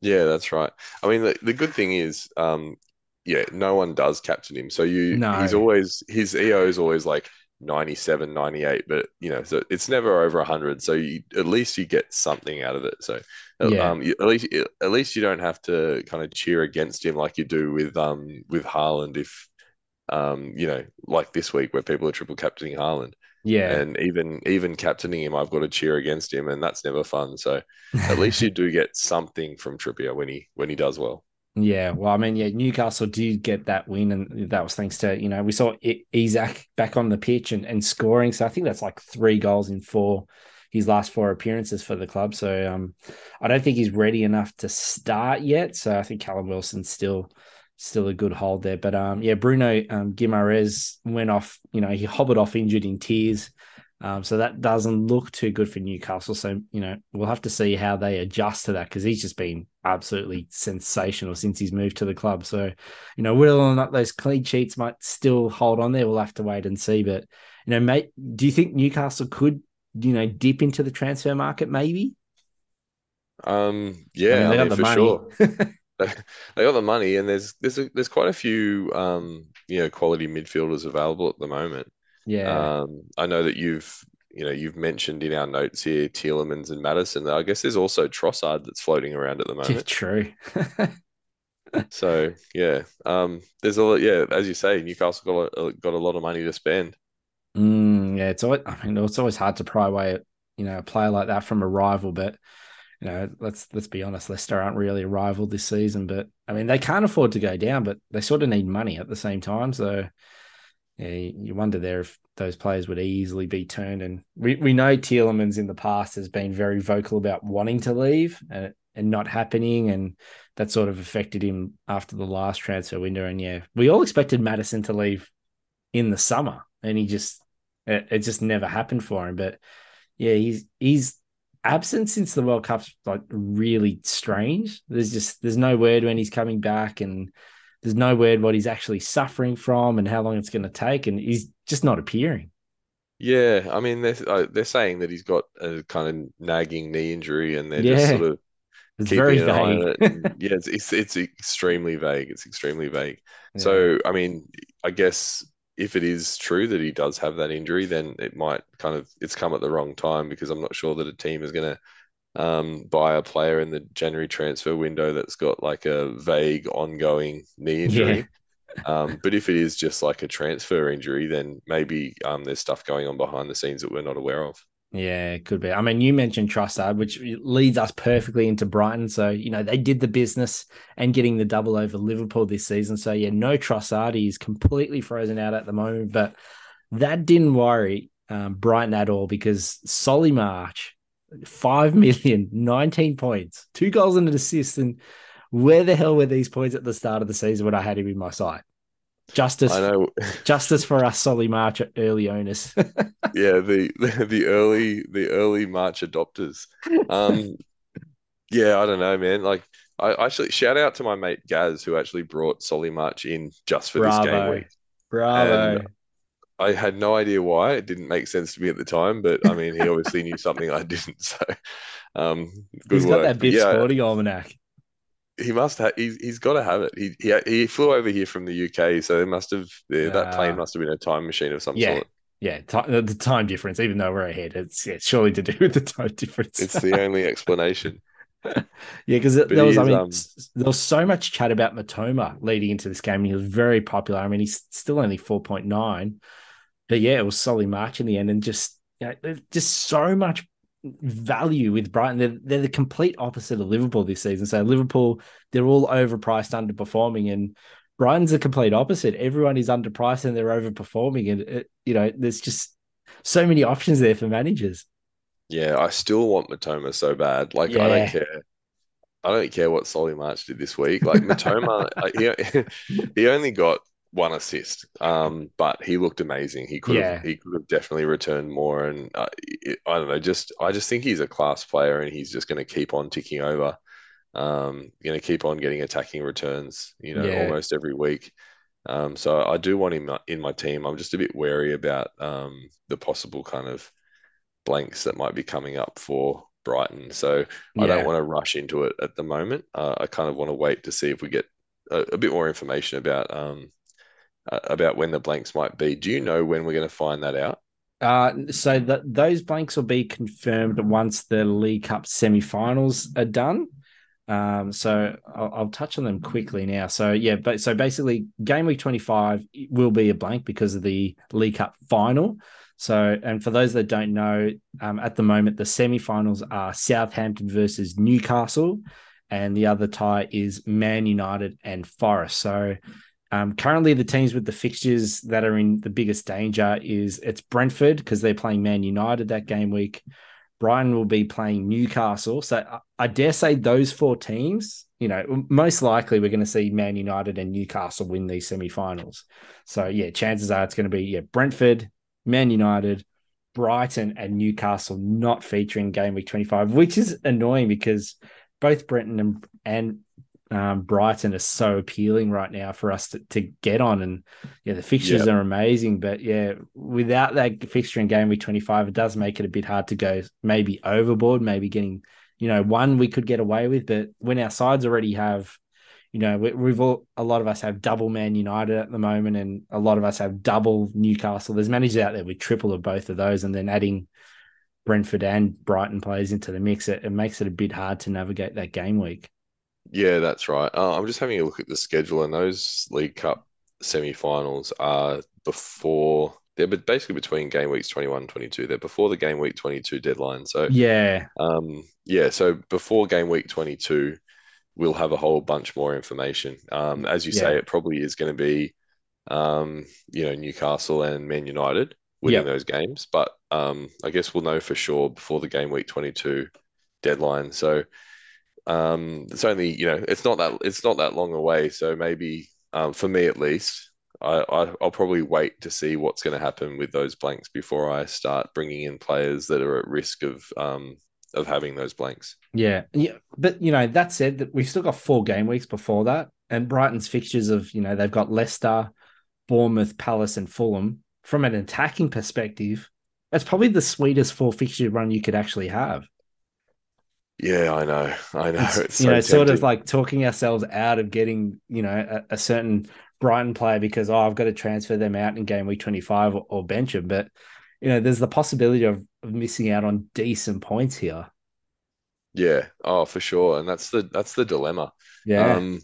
B: Yeah, that's right. I mean, the, the good thing is, um, yeah, no one does captain him. So you,
A: No.
B: he's always, his EO is always like 97, 98, but you know, so it's never over 100. So you, at least you get something out of it. So, uh,
A: Yeah.
B: um, you, at least, at least you don't have to kind of cheer against him like you do with, um, with Haaland if, um, you know, like this week where people are triple captaining Haaland.
A: Yeah,
B: And even even captaining him, I've got to cheer against him, and that's never fun. So at least you do get something from Trippier when he when he does well.
A: Yeah, well, I mean, yeah, Newcastle did get that win, and that was thanks to you know we saw Isak back on the pitch and, and scoring. So I think that's like three goals in four his last four appearances for the club. So um, I don't think he's ready enough to start yet. So I think Callum Wilson's still still a good hold there. But um, yeah, Bruno um, Guimaraes went off. You know, he hobbled off injured in tears. Um, so that doesn't look too good for Newcastle. So, you know, we'll have to see how they adjust to that because he's just been absolutely sensational since he's moved to the club. So, you know, whether or not those clean sheets might still hold on there, we'll have to wait and see. But, you know, mate, do you think Newcastle could, you know, dip into the transfer market maybe?
B: Um, yeah,
A: I mean, they
B: I
A: got
B: mean,
A: the
B: for
A: money.
B: sure. They got the money, and there's there's a, there's quite a few um you know quality midfielders available at the moment.
A: Yeah.
B: Um, I know that you've you know you've mentioned in our notes here Tielemans and Maddison. I guess there's also Trossard that's floating around at the
A: Yeah,
B: moment.
A: true.
B: So yeah, um, there's a lot. Yeah, as you say, Newcastle got a, got a lot of money to spend.
A: Mm, yeah, it's always, I mean, it's always hard to pry away, you know, a player like that from a rival. But you know, let's let's be honest, Leicester aren't really a rival this season. But I mean, they can't afford to go down, but they sort of need money at the same time. So yeah, you wonder there if those players would easily be turned. And we we know Tielemans in the past has been very vocal about wanting to leave, and and not happening, and that sort of affected him after the last transfer window. And yeah, we all expected Maddison to leave in the summer, and he just it, it just never happened for him. But yeah, he's he's absent since the World Cup's like really strange. There's just there's no word when he's coming back, and there's no word what he's actually suffering from and how long it's going to take, and he's just not appearing.
B: Yeah, I mean they're uh, they're saying that he's got a kind of nagging knee injury, and they're
A: Yeah.
B: just sort of
A: It's very
B: an eye on
A: vague.
B: it. Yeah, it's, it's it's extremely vague. It's extremely vague. So I mean, I guess if it is true that he does have that injury, then it might kind of it's come at the wrong time because I'm not sure that a team is going to um, buy a player in the January transfer window that's got like a vague ongoing knee injury. Um, but if it is just like a transfer injury, then maybe um, there's stuff going on behind the scenes that we're not aware of.
A: Yeah, it could be. I mean, you mentioned Trossard, which leads us perfectly into Brighton. So, you know, they did the business and getting the double over Liverpool this season. So, yeah, no Trossard. He's completely frozen out at the moment. But that didn't worry um, Brighton at all because Solly March, 5 million, 19 points, two goals and an assist. And where the hell were these points at the start of the season when I had him in my side? Justice,
B: I know,
A: justice for us, Solly March early owners.
B: yeah, the, the the early the early March adopters. Um, yeah, I don't know, man. Like, I actually shout out to my mate Gaz who actually brought Solly March in just for this game week.
A: Bravo.
B: And I had no idea why. It didn't make sense to me at the time, but I mean, he obviously knew something I didn't. So, um, good
A: He's got that big
B: yeah,
A: sporting almanac.
B: he must have. He's, he's got to have it. He, he he flew over here from the UK, so they must have. Yeah, that plane must have been a time machine of some
A: Yeah.
B: sort.
A: Yeah, ti- the the time difference, even though we're ahead, it's yeah, surely to do with the time difference.
B: It's the only explanation.
A: yeah, because there was, I mean,
B: um,
A: there was so much chat about Mitoma leading into this game. and He was very popular. I mean, he's still only 4.9, but yeah, it was Solly March in the end. And just, you know, just so much value with Brighton. They're, they're the complete opposite of Liverpool this season. So, Liverpool, they're all overpriced, underperforming. And Brighton's the complete opposite. Everyone is underpriced and they're overperforming. And, it, you know, there's just so many options there for managers.
B: Yeah, I still want Mitoma so bad. Like I don't care. I don't care what Solly March did this week. Like Mitoma, like, he he only got one assist, um, but he looked amazing. He could
A: Yeah.
B: have he could have definitely returned more. And uh, it, I don't know, just I just think he's a class player, and he's just going to keep on ticking over. Um, going to keep on getting attacking returns, you know,
A: Yeah.
B: almost every week. Um, so I do want him in my team. I'm just a bit wary about um, the possible kind of blanks that might be coming up for Brighton. So I don't want to rush into it at the moment. Uh, I kind of want to wait to see if we get a, a bit more information about um about when the blanks might be. Do you know when we're going to find that out?
A: Uh, so that those blanks will be confirmed once the League Cup semi-finals are done. Um, so I'll, I'll touch on them quickly now. So yeah, but so basically, game week twenty-five will be a blank because of the League Cup final. So, and for those that don't know, um, at the moment the semi-finals are Southampton versus Newcastle, and the other tie is Man United and Forest. So, um, currently, the teams with the fixtures that are in the biggest danger is it's Brentford because they're playing Man United that game week. Brighton will be playing Newcastle. So I, I dare say those four teams, you know, most likely we're going to see Man United and Newcastle win these semi-finals. So yeah, chances are it's going to be yeah Brentford, Man United, Brighton, and Newcastle not featuring game week twenty five, which is annoying because both Brenton and and um, Brighton are so appealing right now for us to, to get on. And yeah, the fixtures
B: Yeah.
A: are amazing. But yeah, without that fixture in game week 25, it does make it a bit hard to go maybe overboard, maybe getting, you know, one we could get away with. But when our sides already have, you know, we, we've all, a lot of us have double Man United at the moment, and a lot of us have double Newcastle. There's managers out there with triple of both of those, and then adding Brentford and Brighton players into the mix, it, it makes it a bit hard to navigate that game week.
B: Yeah, that's right. Uh, I'm just having a look at the schedule, and those League Cup semi-finals are before. They're be- basically between game weeks 21 and 22. They're before the game week 22 deadline. So
A: Yeah,
B: Um, yeah, so before game week 22, we'll have a whole bunch more information. Um, as you say, it probably is going to be, um, you know, Newcastle and Man United winning
A: Yep.
B: those games. But um, I guess we'll know for sure before the game week 22 deadline. So Um, it's only you know it's not that it's not that long away, so maybe um, for me at least, I, I I'll probably wait to see what's going to happen with those blanks before I start bringing in players that are at risk of um of having those blanks.
A: Yeah, yeah, but you know that said, that we've still got four game weeks before that, and Brighton's fixtures of you know they've got Leicester, Bournemouth, Palace, and Fulham. From an attacking perspective, that's probably the sweetest four fixture run you could actually have.
B: Yeah, I know, I know.
A: It's,
B: It's
A: you
B: so
A: know, sort of like talking ourselves out of getting you know a, a certain Brighton player because oh I've got to transfer them out in game week twenty five or, or bench them, but you know there's the possibility of, of missing out on decent points here.
B: Yeah, oh for sure, and that's the that's the dilemma.
A: Yeah,
B: Um,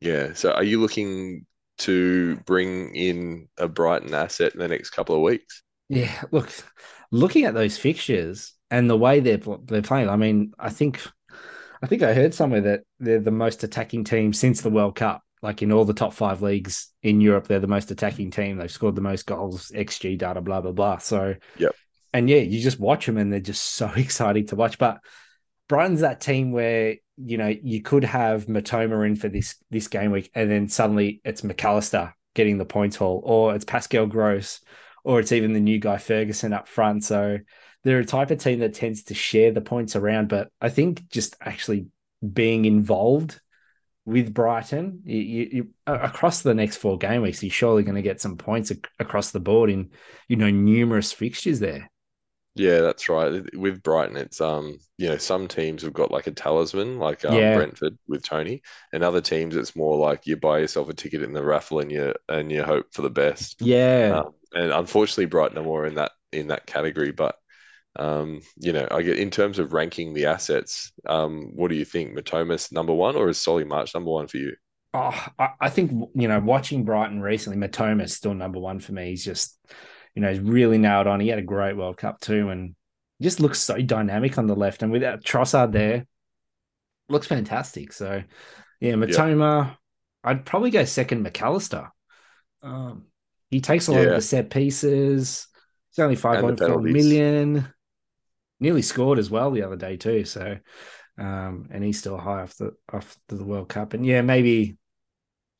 B: yeah. So, are you looking to bring in a Brighton asset in the next couple of weeks?
A: Yeah, look, looking at those fixtures and the way they're they're playing, I mean, I think I think I heard somewhere that they're the most attacking team since the World Cup. Like in all the top five leagues in Europe, they're the most attacking team. They've scored the most goals, XG data, blah blah blah. So,
B: Yep.
A: and yeah, you just watch them and they're just so exciting to watch. But Brighton's that team where you know you could have Mitoma in for this this game week, and then suddenly it's Mac Allister getting the points haul, or it's Pascal Gross, or it's even the new guy Ferguson up front. So they're a type of team that tends to share the points around. But I think just actually being involved with Brighton, you, you, you across the next four game weeks, you're surely going to get some points ac- across the board in you know numerous fixtures there.
B: Yeah, that's right. With Brighton, it's um, you know, some teams have got like a talisman, like um,
A: Yeah.
B: Brentford with Toney, and other teams it's more like you buy yourself a ticket in the raffle and you and you hope for the best.
A: Yeah,
B: Um, and unfortunately, Brighton are more in that in that category. But um, you know, I get in terms of ranking the assets. Um, what do you think? Mitoma's number one, or is Solly March number one for you?
A: Oh, I, I think you know, watching Brighton recently, Mitoma's still number one for me. He's just, you know, he's really nailed on. He had a great World Cup too, and just looks so dynamic on the left. And without Trossard there, looks fantastic. So, yeah, Mitoma, I'd probably go second. Mac Allister, um, he takes a lot of the set pieces. He's only five point four million. Nearly scored as well the other day too. So, um, and he's still high off the off the World Cup. And yeah, maybe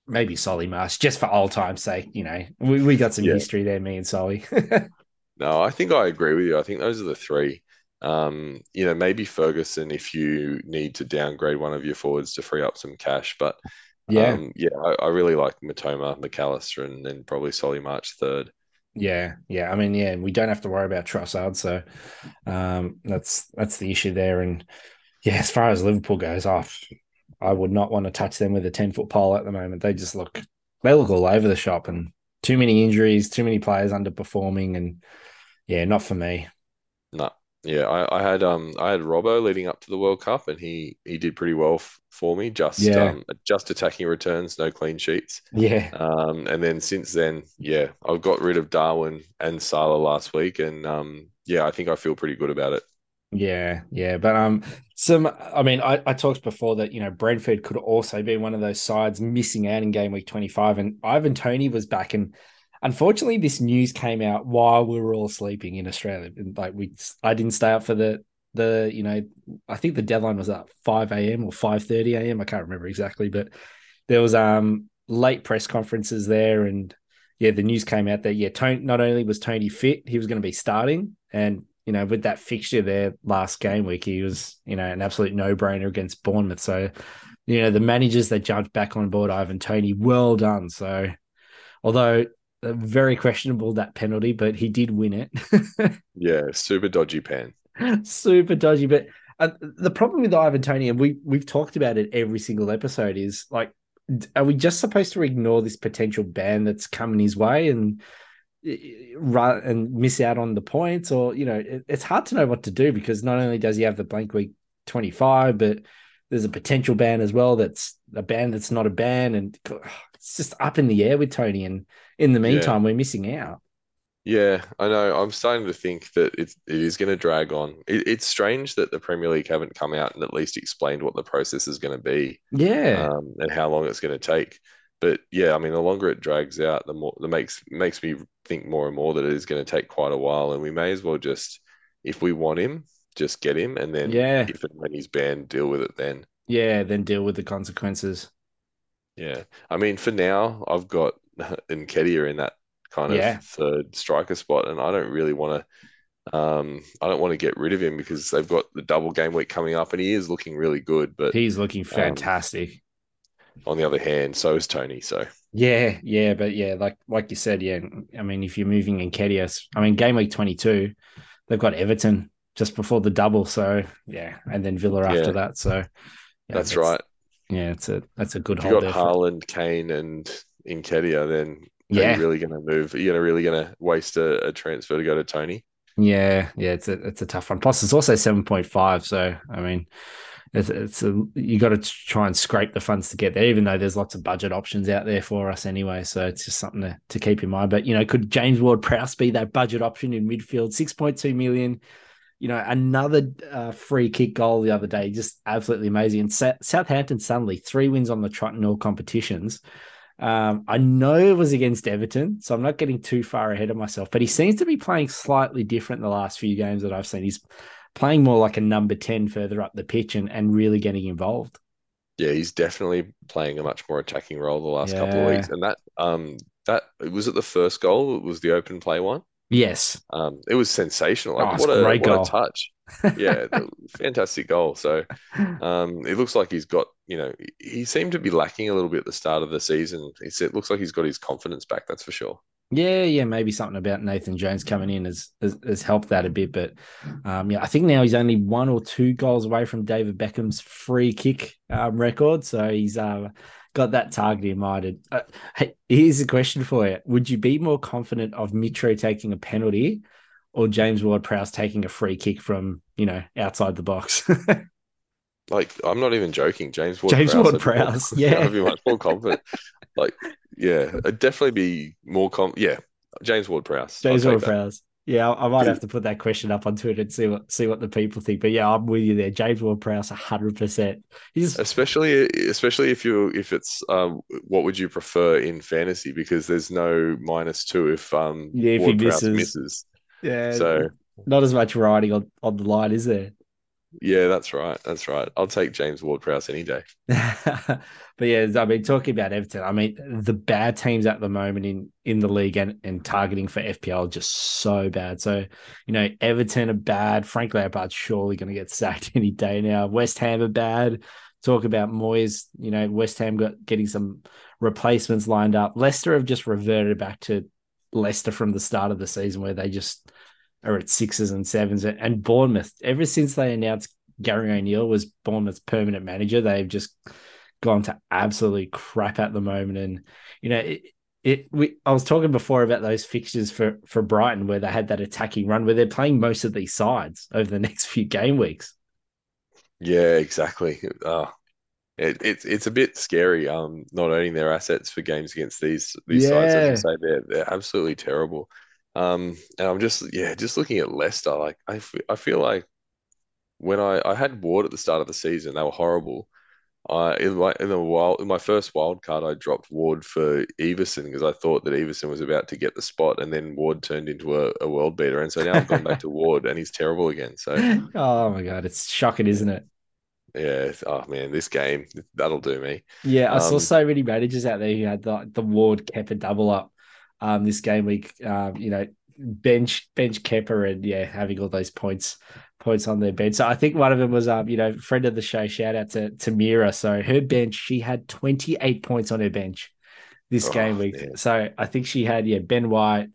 A: maybe Solly March, just for old time's sake. You know, we, we got some
B: Yeah.
A: history there, me and Solly.
B: No, I think I agree with you. I think those are the three. Um, you know, maybe Ferguson if you need to downgrade one of your forwards to free up some cash. But
A: yeah,
B: um, yeah, I, I really like Mitoma, McAllister, and then probably Solly March third.
A: Yeah, yeah. I mean, yeah, we don't have to worry about Trossard, so um, that's that's the issue there. And yeah, as far as Liverpool goes, off, I would not want to touch them with a ten foot pole at the moment. They just look they look all over the shop, and too many injuries, too many players underperforming, and yeah, not for me.
B: No, yeah, I, I had um I had Robbo leading up to the World Cup, and he he did pretty well f for me. Just
A: Yeah.
B: um just attacking returns, no clean sheets.
A: Yeah,
B: Um, and then since then, yeah, I've got rid of Darwin and Salah last week, and um, yeah, I think I feel pretty good about it.
A: Yeah, yeah, but um, some. I mean, I, I talked before that you know Brentford could also be one of those sides missing out in game week twenty five, and Ivan Toney was back, and unfortunately, this news came out while we were all sleeping in Australia. Like we, I didn't stay up for the the you know, I think the deadline was at five a.m. or five thirty a.m. I can't remember exactly, but there was um late press conferences there, and yeah, the news came out that yeah, Toney not only was Toney fit, he was going to be starting, and you know, with that fixture there last game week, he was, you know, an absolute no brainer against Bournemouth. So, you know, the managers that jumped back on board Ivan Toney, well done. So, although very questionable that penalty, but he did win it.
B: Yeah, super dodgy pen.
A: Super dodgy. But uh, the problem with Ivan Toney, and we we've talked about it every single episode, is like, are we just supposed to ignore this potential ban that's coming his way and run and miss out on the points, or you know, it, it's hard to know what to do because not only does he have the blank week twenty five, but there's a potential ban as well. That's a ban that's not a ban, and it's just up in the air with Toney. And in the meantime, we're missing out.
B: Yeah, I know. I'm starting to think that it's it is going to drag on. It, it's strange that the Premier League haven't come out and at least explained what the process is going to be,
A: Yeah,
B: um, and how long it's going to take. But yeah, I mean, the longer it drags out, the more that makes makes me think more and more that it is going to take quite a while, and we may as well just, if we want him, just get him, and then
A: Yeah.
B: if and when he's banned, deal with it then.
A: Yeah, then deal with the consequences.
B: Yeah. I mean, for now, I've got Nketiah in that kind of
A: Yeah.
B: third striker spot, and I don't really want to. Um, I don't want to get rid of him because they've got the double game week coming up, and he is looking really good. But
A: He's looking fantastic.
B: on the other hand, so is Toney. So
A: Yeah, yeah, but yeah, like like you said, yeah. I mean, if you're moving in Nketiah's, I mean, game week 22, they've got Everton just before the double, so yeah, and then Villa
B: Yeah.
A: after that. So yeah,
B: that's right.
A: Yeah, it's a that's a good
B: If you got
A: for-
B: Kane, and Nketiah, then are
A: Yeah.
B: you really going to move? Are you gonna really going to waste a, a transfer to go to Toney?
A: Yeah, yeah, it's a it's a tough one. Plus, it's also seven point five. So, I mean, it's it's a you got to try and scrape the funds to get there. Even though there's lots of budget options out there for us anyway, so it's just something to, to keep in mind. But you know, could James Ward-Prowse be that budget option in midfield? Six point two million. You know, another uh, free kick goal the other day, just absolutely amazing. And Sa- Southampton suddenly three wins on the trot in all competitions. Um, I know it was against Everton, so I'm not getting too far ahead of myself, but he seems to be playing slightly different the last few games that I've seen. He's playing more like a number 10 further up the pitch and, and really getting involved.
B: Yeah, he's definitely playing a much more attacking role the last couple of weeks. And that um that was it the first goal? It was the open play one.
A: Yes.
B: Um, it was sensational.
A: Oh,
B: Like
A: it's
B: what
A: a
B: what
A: goal.
B: a touch. Yeah, fantastic goal. So um, it looks like he's got you know he- he seemed to be lacking a little bit at the start of the season. It's, it looks like he's got his confidence back. That's for sure.
A: Yeah, yeah, maybe something about Nathan Jones coming in has has, has helped that a bit, but um, yeah, I think now he's only one or two goals away from David Beckham's free kick um, record, so he's uh, got that target in mind. And, uh, hey, here's a question for you: Would you be more confident of Mitro taking a penalty or James Ward-Prowse taking a free kick from you know outside the box?
B: Like I'm not even joking. James Ward.
A: James Ward-Prowse, yeah.
B: I'd be much more confident. like yeah, I'd definitely be more com. Yeah, James Ward Prowse.
A: James Ward-Prowse. Yeah, I I might have to put that question up on Twitter and see what see what the people think. But yeah, I'm with you there. James Ward-Prowse, hundred percent. He's
B: Especially, especially if you if it's um, what would you prefer in fantasy? Because there's no minus two if um
A: Yeah, if
B: Ward-Prowse
A: misses.
B: misses.
A: yeah,
B: So
A: not as much riding on, on the line, is there?
B: Yeah, that's right, that's right. I'll take James Ward Prowse any day.
A: but yeah, I mean, talking about Everton, I mean, the bad teams at the moment in in the league and, and targeting for FPL are just so bad. So, you know, Everton are bad. Frank Lampard's surely going to get sacked any day now. West Ham are bad. Talk about Moyes, you know, West Ham got getting some replacements lined up. Leicester have just reverted back to Leicester from the start of the season where they just are at sixes and sevens. And Bournemouth, ever since they announced Gary O'Neill was Bournemouth's permanent manager, they've just gone to absolute crap at the moment. And you know, it, it we I was talking before about those fixtures for for Brighton where they had that attacking run where they're playing most of these sides over the next few game weeks.
B: Yeah, exactly. Uh, it, it's it's a bit scary. Um, not owning their assets for games against these these sides. As you say, they're they're absolutely terrible. Um, and I'm just yeah, just looking at Leicester. Like I, f- I feel like when I I had Ward at the start of the season, they were horrible. I in my in the wild in my first wild card, I dropped Ward for Iversen because I thought that Iversen was about to get the spot, and then Ward turned into a, a world beater, and so now I've gone back to Ward, and he's terrible again. So
A: oh my god, it's shocking, isn't it?
B: yeah, oh man, this game that'll do me.
A: Yeah, I saw
B: Um,
A: so many managers out there who had the, the Ward kept a double up um this game week. Um, you know, bench bench Kepa and yeah, having all those points points on their bench. So I think one of them was um, you know, friend of the show, shout out to to Mira. So her bench, she had 28 points on her bench this
B: Oh,
A: game week.
B: man.
A: So I think she had yeah, Ben White,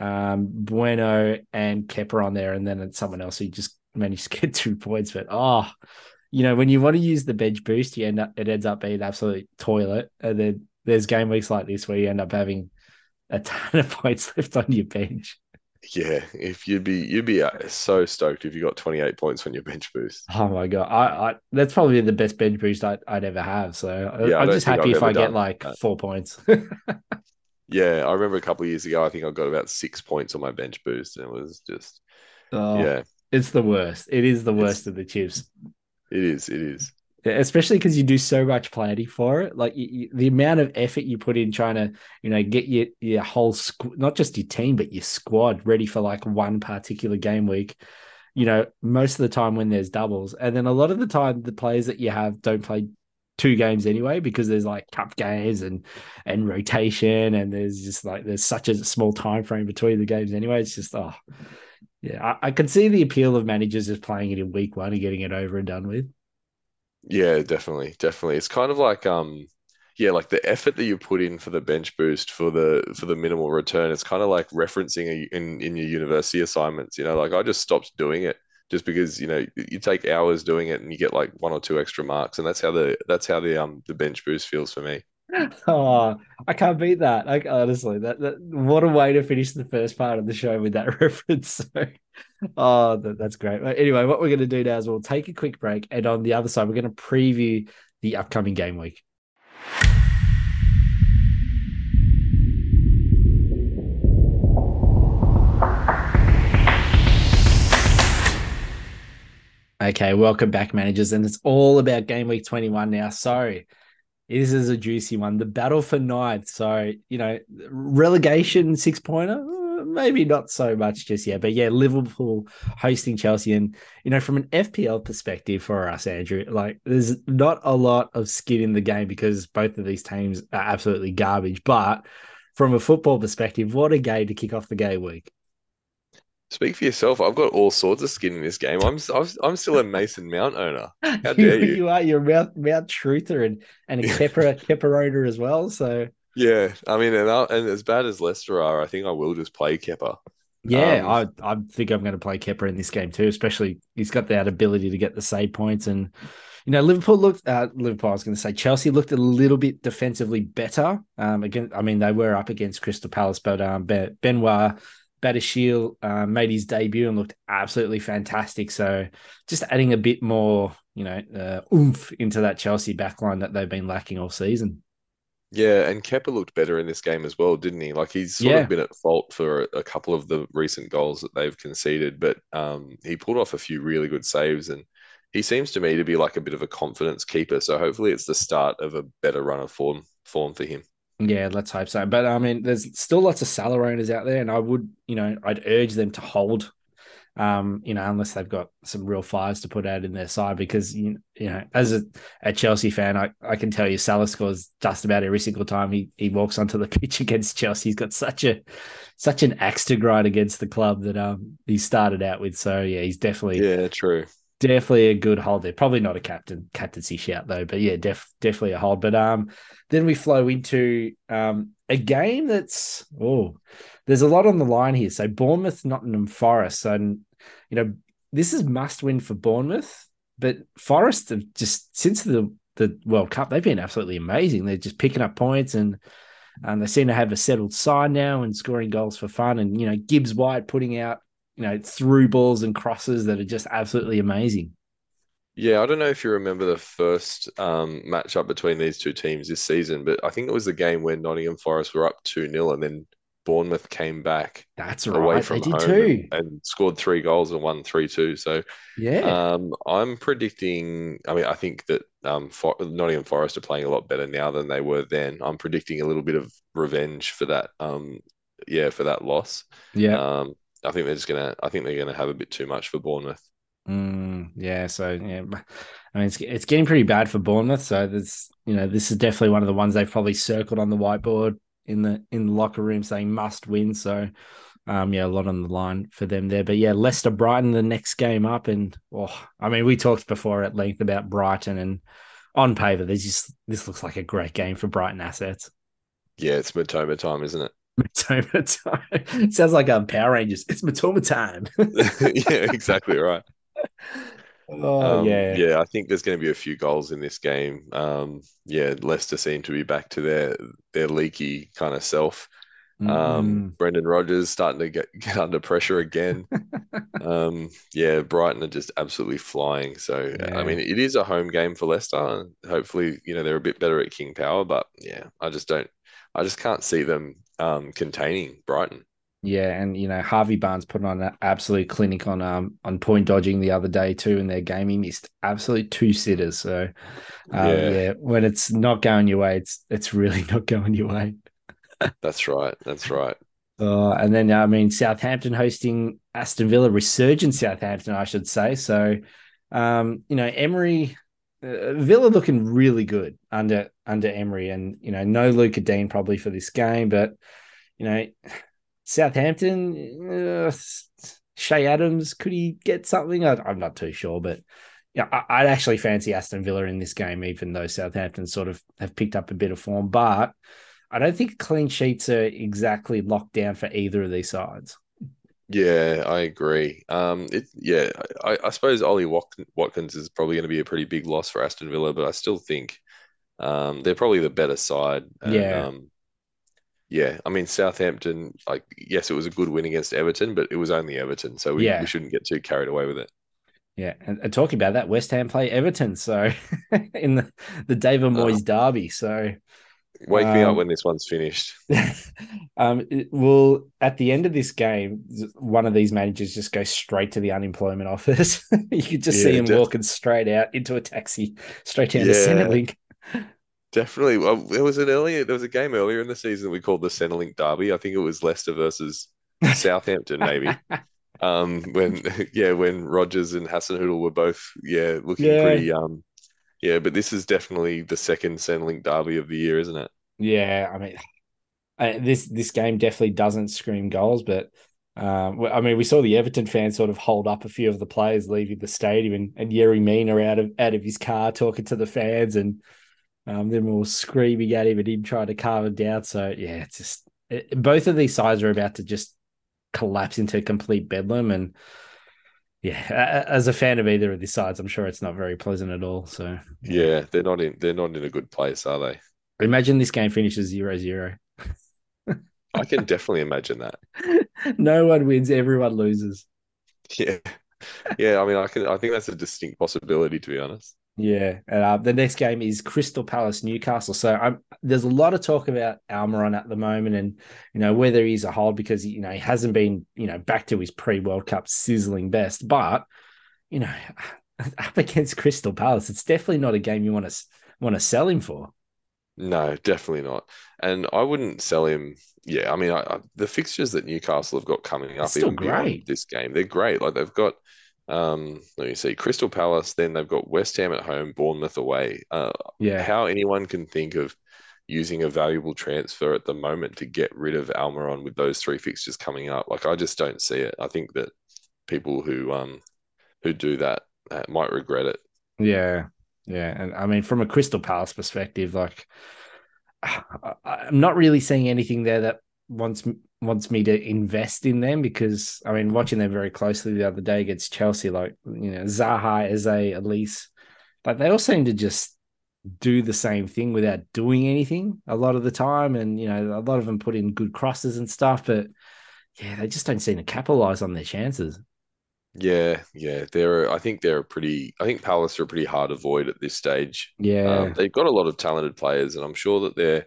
A: um, Bueno and Kepa on there, and then it's someone else who just managed to get two points. But oh, you know, when you want to use the bench boost, you end up it ends up being an absolute toilet. And then there's game weeks like this where you end up having a ton of points left on your bench.
B: Yeah, if you'd be you'd be uh, so stoked if you got 28 points on your bench boost.
A: Oh my god, I, I that's probably the best bench boost I'd, I'd ever have. So I-
B: Yeah, I
A: I'm just happy
B: I've
A: if I get like
B: that.
A: four points.
B: Yeah, I remember a couple of years ago, I think I got about six points on my bench boost, and it was just
A: oh,
B: yeah,
A: it's the worst. It is the
B: It's-
A: worst of the chips.
B: it is, it is.
A: Especially because you do so much planning for it. Like you, you- the amount of effort you put in trying to, you know, get your your whole squ- not just your team but your squad ready for like one particular game week. you know, most of the time when there's doubles. And then a lot of the time, the players that you have don't play two games anyway because there's like cup games and and rotation and there's just like there's such a small time frame between the games anyway it's just oh yeah I, I can see the appeal of managers just playing it in week one and getting it over and done with
B: Yeah, definitely, definitely. It's kind of like um yeah, like the effort that you put in for the bench boost for the for the minimal return. It's kind of like referencing a, in in your university assignments. You know, like I just stopped doing it just because you know you take hours doing it and you get like one or two extra marks, and that's how the that's how the um the bench boost feels for me.
A: Oh i can't beat that like honestly that, that what a way to finish the first part of the show with that reference so oh that, that's great anyway what we're going to do now is we'll take a quick break and on the other side we're going to preview the upcoming game week Okay, welcome back, managers. And it's all about game week 21 now. So this is a juicy one. The battle for ninth. So, you know, relegation six pointer, uh, maybe not so much just yet. But yeah, Liverpool hosting Chelsea. And, you know, from an FPL perspective for us, Andrew, like there's not a lot of skin in the game because both of these teams are absolutely garbage. But from a football perspective, what a game to kick off the game week.
B: Speak for yourself. I've got all sorts of skin in this game. I'm I'm, I'm still a Mason Mount owner. How dare you?
A: you are. You're a Mount, Mount Truther and, and a Kepa, Kepa owner as well. So
B: Yeah, I mean, and, I, and as bad as Leicester are, I think I will just play Kepa.
A: yeah,
B: Um,
A: I I think I'm going to play Kepa in this game too. Especially he's got that ability to get the save points and. You know, Liverpool looked. Uh, Liverpool. I was going to say Chelsea looked a little bit defensively better. Um, again, I mean they were up against Crystal Palace, but um, Benoit Badiashile uh, made his debut and looked absolutely fantastic. So just adding a bit more, you know, uh, oomph into that Chelsea backline that they've been lacking all season.
B: Yeah, and Kepa looked better in this game as well, didn't he? Like he's sort
A: Yeah.
B: of been at fault for a, a couple of the recent goals that they've conceded, but um, he pulled off a few really good saves, and he seems to me to be like a bit of a confidence keeper. So hopefully, it's the start of a better run of form form for him.
A: Yeah, let's hope so. But I mean, there's still lots of Salah owners out there, and I would, you know, I'd urge them to hold. Um, you know, unless they've got some real fires to put out in their side, because you, you know, as a, a Chelsea fan, I, I can tell you Salah scores just about every single time he he walks onto the pitch against Chelsea. He's got such a such an axe to grind against the club that um he started out with. So yeah, he's definitely
B: Yeah, true.
A: definitely a good hold there. Probably not a captain captaincy shout though, but yeah, def, definitely a hold. But um, then we flow into um a game that's oh, there's a lot on the line here. So Bournemouth, Nottingham Forest, and you know this is must win for Bournemouth, but Forest have just since the the World Cup they've been absolutely amazing. They're just picking up points and. And they seem to have a settled side now and scoring goals for fun. And, you know, Gibbs White putting out you know, through balls and crosses that are just absolutely amazing.
B: Yeah, I don't know if you remember the first um, matchup between these two teams this season, but I think it was the game where Nottingham Forest were up 2 0 and then Bournemouth came back
A: That's
B: away
A: right.
B: from
A: They did
B: home
A: too.
B: and, and scored three goals and won 3 2. So
A: Yeah.
B: um, I'm predicting, I mean, I think that um, For Nottingham Forest are playing a lot better now than they were then. I'm predicting a little bit of revenge for that, um, yeah, for that loss.
A: yeah.
B: Um, I think they're just gonna, I think they're gonna have a bit too much for Bournemouth.
A: Mm, yeah. So yeah, I mean, it's it's getting pretty bad for Bournemouth. So there's you know this is definitely one of the ones they've probably circled on the whiteboard in the in the locker room saying must win. So um yeah, a lot on the line for them there. But yeah, Leicester Brighton the next game up, and oh, I mean we talked before at length about Brighton and on paper, there's just this looks like a great game for Brighton assets.
B: Yeah, it's Mitoma time, isn't it?
A: Mitoma time. Sounds like um, Power Rangers. It's Mitoma time.
B: yeah, exactly right.
A: Oh
B: Um,
A: yeah.
B: yeah, I think there's going to be a few goals in this game. Um, yeah, Leicester seem to be back to their their leaky kind of self. Um,
A: Mm.
B: Brendan Rodgers starting to get, get under pressure again. um, yeah, Brighton are just absolutely flying. So
A: Yeah.
B: I mean, it is a home game for Leicester. Hopefully, you know they're a bit better at King Power, but yeah, I just don't, I just can't see them um, containing Brighton.
A: Yeah, and you know Harvey Barnes put on an absolute clinic on um on point dodging the other day too in their game. He missed absolute two sitters. So um,
B: Yeah.
A: yeah. when it's not going your way, it's it's really not going your way.
B: That's right. That's right.
A: Uh, and then I mean Southampton hosting Aston Villa, resurgent Southampton, I should say. So, um, you know, Emery, uh, Villa looking really good under under Emery, and you know, no Lucas Digne probably for this game, but you know, Southampton, uh, Che Adams, could he get something? I, am not too sure, but yeah, I, would actually fancy Aston Villa in this game, even though Southampton sort of have picked up a bit of form. But I don't think clean sheets are exactly locked down for either of these sides.
B: Yeah, I agree. Um, it yeah, I, I suppose Ollie Watkins is probably going to be a pretty big loss for Aston Villa, but I still think um, they're probably the better side. And,
A: yeah.
B: Um, yeah, I mean Southampton. Like, yes, it was a good win against Everton, but it was only Everton, so we,
A: yeah.
B: we shouldn't get too carried away with it.
A: Yeah, and, and talking about that, West Ham play Everton, so in the the David Moyes uh, derby. So
B: wake um, me up um, when this one's finished.
A: um, will at the end of this game, one of these managers just go straight to the unemployment office. you could just yeah, see him walking straight out into a taxi, straight down yeah. to Centrelink.
B: Definitely. Well, there was an earlier, there was a game earlier in the season we called the Centrelink Derby. I think it was Leicester versus Southampton, maybe. um, when yeah, when Rodgers and Hasenhüttl were both yeah looking yeah. pretty um, yeah. But this is definitely the second Centrelink Derby of the year, isn't it?
A: Yeah, I mean, I, this this game definitely doesn't scream goals, but um, I mean, we saw the Everton fans sort of hold up a few of the players leaving the stadium, and, and Yerry Mina out of out of his car talking to the fans, and um, them all screaming at him and him trying to calm him down. So yeah, it's just it, both of these sides are about to just collapse into complete bedlam, and yeah, as a fan of either of these sides, I'm sure it's not very pleasant at all. So
B: yeah, yeah they're not in they're not in a good place, are they?
A: Imagine this game finishes zero zero.
B: I can definitely imagine that.
A: no one wins, everyone loses.
B: Yeah. Yeah, I mean I can I think that's a distinct possibility to be honest.
A: Yeah, uh, the next game is Crystal Palace Newcastle. So I'm, there's a lot of talk about Almiron at the moment, and you know whether he's a hold because you know he hasn't been you know back to his pre World Cup sizzling best. But you know, up against Crystal Palace, it's definitely not a game you want to want to sell him for.
B: No, definitely not. And I wouldn't sell him. Yeah, I mean, I, I, the fixtures that Newcastle have got coming up, even great. beyond this game, they're great. Like they've got um, let me see, Crystal Palace. Then they've got West Ham at home, Bournemouth away. Uh,
A: yeah,
B: how anyone can think of using a valuable transfer at the moment to get rid of Almiron with those three fixtures coming up, like I just don't see it. I think that people who um who do that uh, might regret it.
A: Yeah, yeah, and I mean from a Crystal Palace perspective, like I'm not really seeing anything there that wants wants me to invest in them because I mean watching them very closely the other day against Chelsea, like you know Zaha, Eze, Olise, like they all seem to just do the same thing without doing anything a lot of the time, and you know a lot of them put in good crosses and stuff, but yeah, they just don't seem to capitalize on their chances.
B: Yeah, yeah, they're. I think they're a pretty. I think Palace are a pretty hard avoid at this stage.
A: Yeah,
B: um, they've got a lot of talented players, and I'm sure that they're.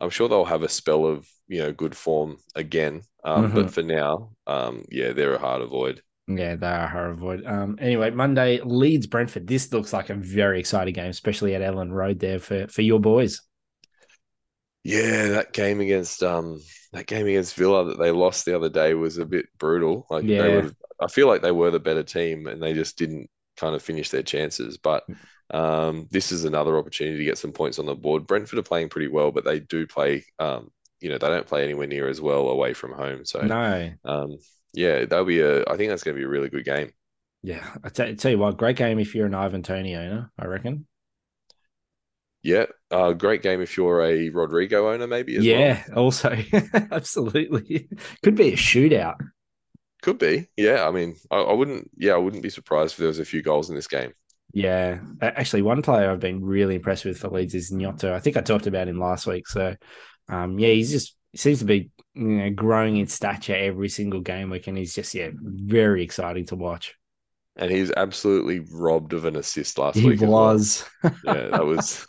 B: I'm sure they'll have a spell of you know good form again. Um, mm-hmm. But for now, um, yeah, they're a hard avoid.
A: Yeah, they are a hard avoid. Um, anyway, Monday Leeds Brentford. This looks like a very exciting game, especially at Elland Road there for for your boys.
B: Yeah, that game against um that game against Villa that they lost the other day was a bit brutal. Like yeah. they would, I feel like they were the better team and they just didn't kind of finish their chances. But um, this is another opportunity to get some points on the board. Brentford are playing pretty well, but they do play um, you know they don't play anywhere near as well away from home. So
A: no,
B: um, yeah, that'll be a. I think that's going to be a really good game.
A: Yeah, I t- tell you what, great game if you're an Ivan Toney owner. I reckon.
B: Yeah, uh, great game if you're a Rodrigo owner, maybe.
A: yeah,
B: well.
A: also absolutely could be a shootout.
B: Could be, yeah. I mean, I, I, wouldn't. Yeah, I wouldn't be surprised if there was a few goals in this game.
A: Yeah, actually, one player I've been really impressed with for Leeds is Gnonto. I think I talked about him last week. So um, yeah, he's just he seems to be you know growing in stature every single game week, and he's just yeah very exciting to watch.
B: And he's absolutely robbed of an assist last
A: he
B: week.
A: He was.
B: Well. yeah, that was.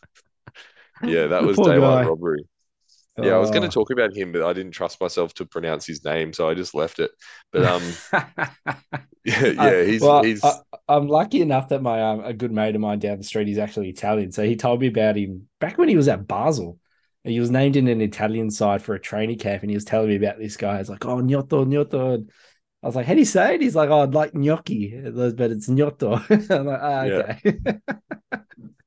B: Yeah, that was daylight robbery. Yeah, I was going to oh. talk about him, but I didn't trust myself to pronounce his name, so I just left it. But um, yeah, yeah, he's well, he's. I,
A: am lucky enough that my um, a good mate of mine down the street is actually Italian, so he told me about him back when he was at Basel he was named in an Italian side for a training camp, and he was telling me about this guy. He's like, "Oh, gnotto, gnotto." And I was like, "How do you say it?" He's like, "Oh, I'd like gnocchi, but it's gnotto." I'm like, "Ah, okay."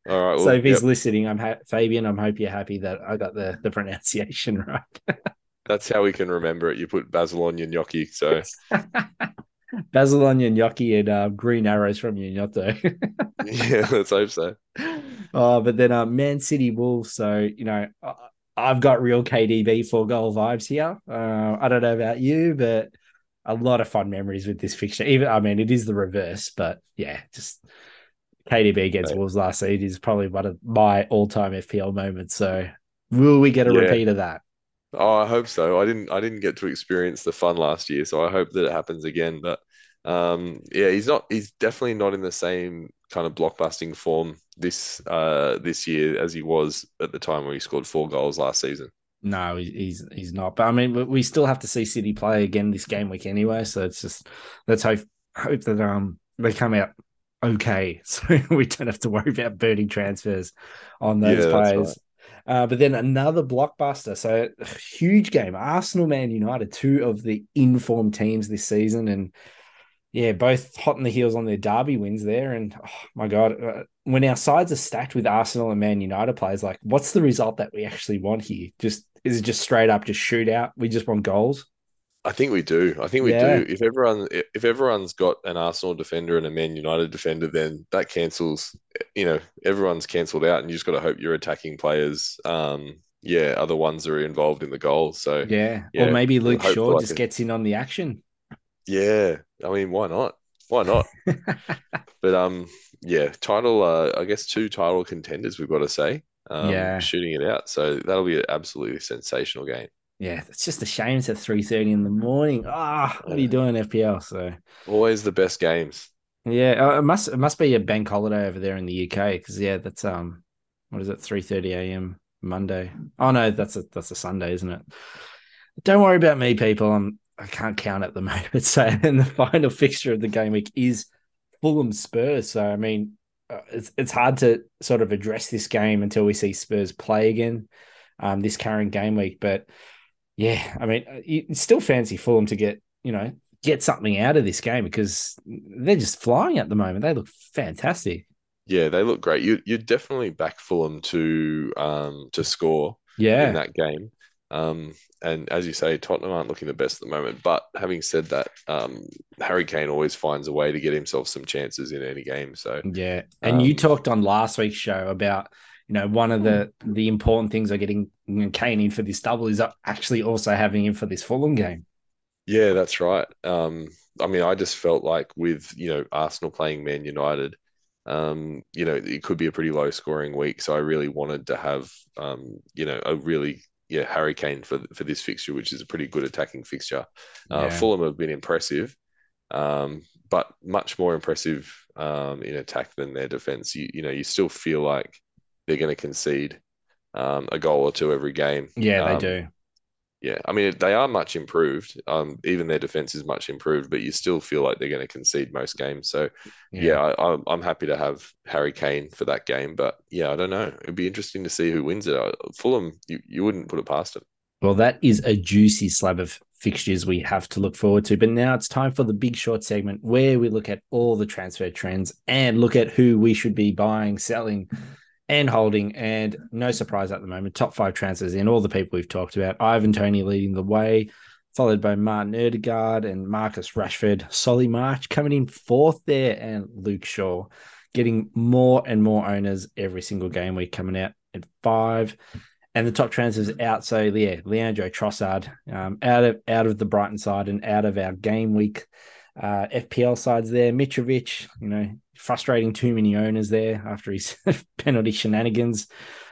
B: All right.
A: so if he's
B: yep,
A: listening, I'm ha- Fabian. I'm hope you're happy that I got the the pronunciation right.
B: that's how we can remember it. You put basil on your gnocchi. So
A: Basil on your gnocchi and uh, green arrows from your gnotto.
B: yeah, let's hope so.
A: Oh, but then uh, Man City Wolves. So you know, I- I've got real KDB four goal vibes here. Uh, I don't know about you, but a lot of fun memories with this fixture. Even I mean, it is the reverse, but yeah, just KDB against
B: Right.
A: Wolves last season is probably one of my all-time FPL moments. So will we get a
B: Yeah.
A: repeat of that?
B: Oh, I hope so. I didn't I didn't get to experience the fun last year, so I hope that it happens again. But um yeah, he's not he's definitely not in the same kind of blockbusting form this uh this year as he was at the time where he scored four goals last season.
A: No, he's he's not. But I mean, we- still have to see City play again this game week anyway. So it's just let's hope hope that um they come out okay, so we don't have to worry about burning transfers on those
B: Yeah,
A: players. Uh, but then another blockbuster. So huge game. Arsenal, Man United, two of the informed teams this season, and yeah, both hot in the heels on their derby wins there. And oh my god, uh, when our sides are stacked with Arsenal and Man United players, like what's the result that we actually want here? Just is it just straight up just shootout? We just want goals.
B: I think we do. I think we
A: Yeah.
B: do. If everyone if everyone's got an Arsenal defender and a Man United defender, then that cancels, you know, everyone's cancelled out and you just got to hope your attacking players um yeah, are the ones that are involved in the goal. So
A: Yeah,
B: Yeah,
A: or maybe Luke Shaw just
B: a-
A: gets in on the action.
B: Yeah, I mean, why not? Why not? But um, yeah, title. Uh, I guess two title contenders. We've got to say. Um,
A: Yeah.
B: shooting it out. So that'll be an absolutely sensational game.
A: Yeah, it's just a shame it's at three thirty in the morning. Ah, what are you doing, FPL? So
B: Always the best games.
A: yeah, uh, it must it must be a bank holiday over there in the UK because yeah, that's um, what is it, three thirty a.m. Monday? Oh no, that's a that's a Sunday, isn't it? Don't worry about me, people. I'm I can't count at the moment. So, and the final fixture of the game week is Fulham Spurs. So, I mean, uh, it's it's hard to sort of address this game until we see Spurs play again um, this current game week. But yeah, I mean, uh, you you still fancy Fulham to get you know get something out of this game because they're just flying at the moment. They look fantastic.
B: Yeah, they look great. You you definitely back Fulham to um to score
A: Yeah, in
B: that game. Um, and as you say, Tottenham aren't looking the best at the moment. But having said that, um, Harry Kane always finds a way to get himself some chances in any game. So
A: yeah. And you
B: Um,
A: talked on last week's show about you know one of the the important things of getting Kane in for this double is actually also having him for this Fulham game.
B: Yeah, that's right. Um, I mean, I just felt like with, you know, Arsenal playing Man United, um, you know, it could be a pretty low scoring week. So I really wanted to have, um, you know, a really, yeah, Harry Kane for for this fixture, which is a pretty good attacking fixture. Uh,
A: Yeah.
B: Fulham have been impressive, um, but much more impressive um, in attack than their defense. You, you know, you still feel like they're going to concede um, a goal or two every game.
A: Yeah, they
B: Um,
A: do.
B: Yeah, I mean they are much improved. Um, even their defense is much improved, but you still feel like they're going to concede most games. So yeah, I, I'm I'm happy to have Harry Kane for that game. But yeah, I don't know. It'd be interesting to see who wins it. Uh, Fulham, you, you wouldn't put it past them.
A: Well, that is a juicy slab of fixtures we have to look forward to. But now it's time for the big short segment where we look at all the transfer trends and look at who we should be buying, selling, and holding. And no surprise at the moment, top five transfers in all the people we've talked about. Ivan Toney leading the way, followed by Martin Odegaard and Marcus Rashford. Solly March coming in fourth there, and Luke Shaw getting more and more owners every single game week coming out at five and the top transfers out. So yeah, Leandro Trossard um, out of out of the Brighton side and out of our game week uh, FPL sides there. Mitrovic, you know, frustrating too many owners there after his penalty shenanigans.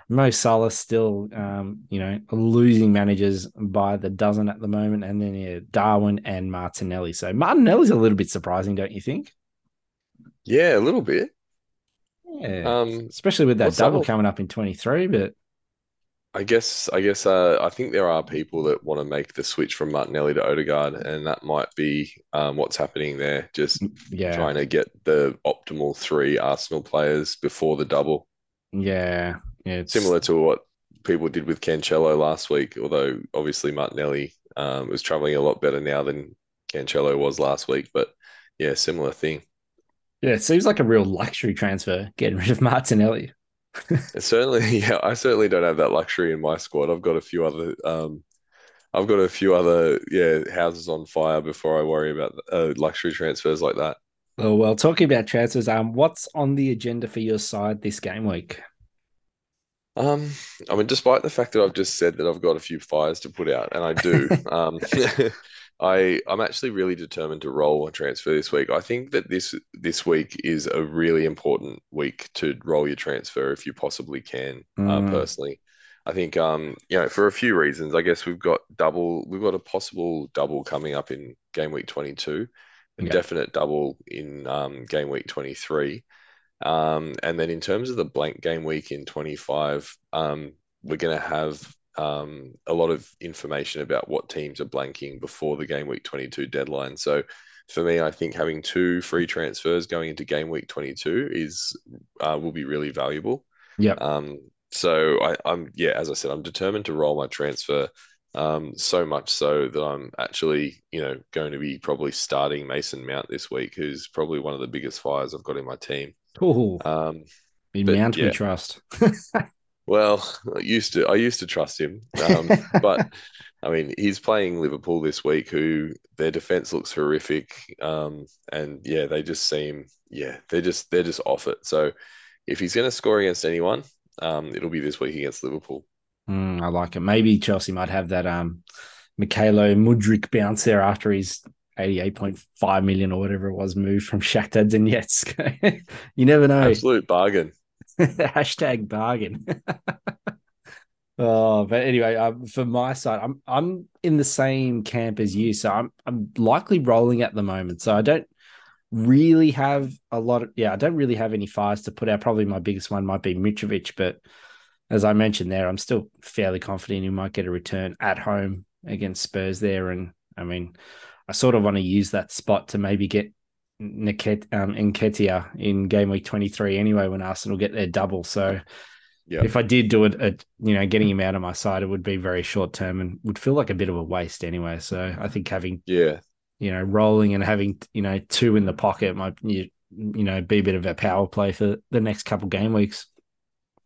A: Mo Salah still, um, you know, losing managers by the dozen at the moment, and then yeah, Darwin and Martinelli. So Martinelli's a little bit surprising, don't you think?
B: Yeah, a little bit.
A: Yeah,
B: Um,
A: especially with that double coming up in twenty three. But
B: I guess I guess uh, I think there are people that want to make the switch from Martinelli to Odegaard, and that might be um, what's happening there. Just
A: yeah,
B: trying to get the optimal three Arsenal players before the double.
A: yeah, yeah, it's,
B: Similar to what people did with Cancelo last week. Although obviously Martinelli um, was traveling a lot better now than Cancelo was last week. But yeah, similar thing.
A: Yeah, it seems like a real luxury transfer getting rid of Martinelli.
B: Certainly, yeah, I certainly don't have that luxury in my squad. I've got a few other, um, I've got a few other, yeah, houses on fire before I worry about uh, luxury transfers like that.
A: Oh well, talking about transfers, um, what's on the agenda for your side this game week?
B: Um, I mean, despite the fact that I've just said that I've got a few fires to put out, and I do, um, I I'm actually really determined to roll a transfer this week. I think that this this week is a really important week to roll your transfer if you possibly can. Uh,
A: Mm.
B: Uh, personally, I think um you know for a few reasons. I guess we've got double. We've got a possible double coming up in game week twenty two, a
A: Yeah.
B: definite double in um game week twenty three. Um, and then in terms of the blank game week in 25, um, we're going to have um, a lot of information about what teams are blanking before the game week 22 deadline. So for me, I think having two free transfers going into game week 22 is uh, will be really valuable.
A: Yeah.
B: Um, so I, I'm yeah, as I said, I'm determined to roll my transfer. Um, so much so that I'm actually, you know, going to be probably starting Mason Mount this week, who's probably one of the biggest fires I've got in my team.
A: Oh,
B: Um,
A: in Mount we trust.
B: well, I used to I used to trust him, um, but I mean he's playing Liverpool this week, who their defense looks horrific, um, and yeah, they just seem yeah they're just they're just off it. So if he's going to score against anyone, um, it'll be this week against Liverpool.
A: Mm, I like it. Maybe Chelsea might have that um Mykhailo Mudryk bounce there after his 88.5 million or whatever it was moved from Shakhtar Donetsk. you never know.
B: Absolute bargain.
A: Hashtag bargain. oh, but anyway, um, for my side, I'm I'm in the same camp as you, so I'm I'm likely rolling at the moment. So I don't really have a lot of yeah, I don't really have any fires to put out. Probably my biggest one might be Mitrovic, but as I mentioned there, I'm still fairly confident he might get a return at home against Spurs there. And I mean, I sort of want to use that spot to maybe get Niket um Nketiah in game week 23 anyway when Arsenal get their double. So
B: Yeah.
A: if I did do it at you know getting him out of my side, it would be very short term and would feel like a bit of a waste anyway. So I think having
B: Yeah.
A: you know rolling and having you know two in the pocket might you, you know be a bit of a power play for the next couple game weeks.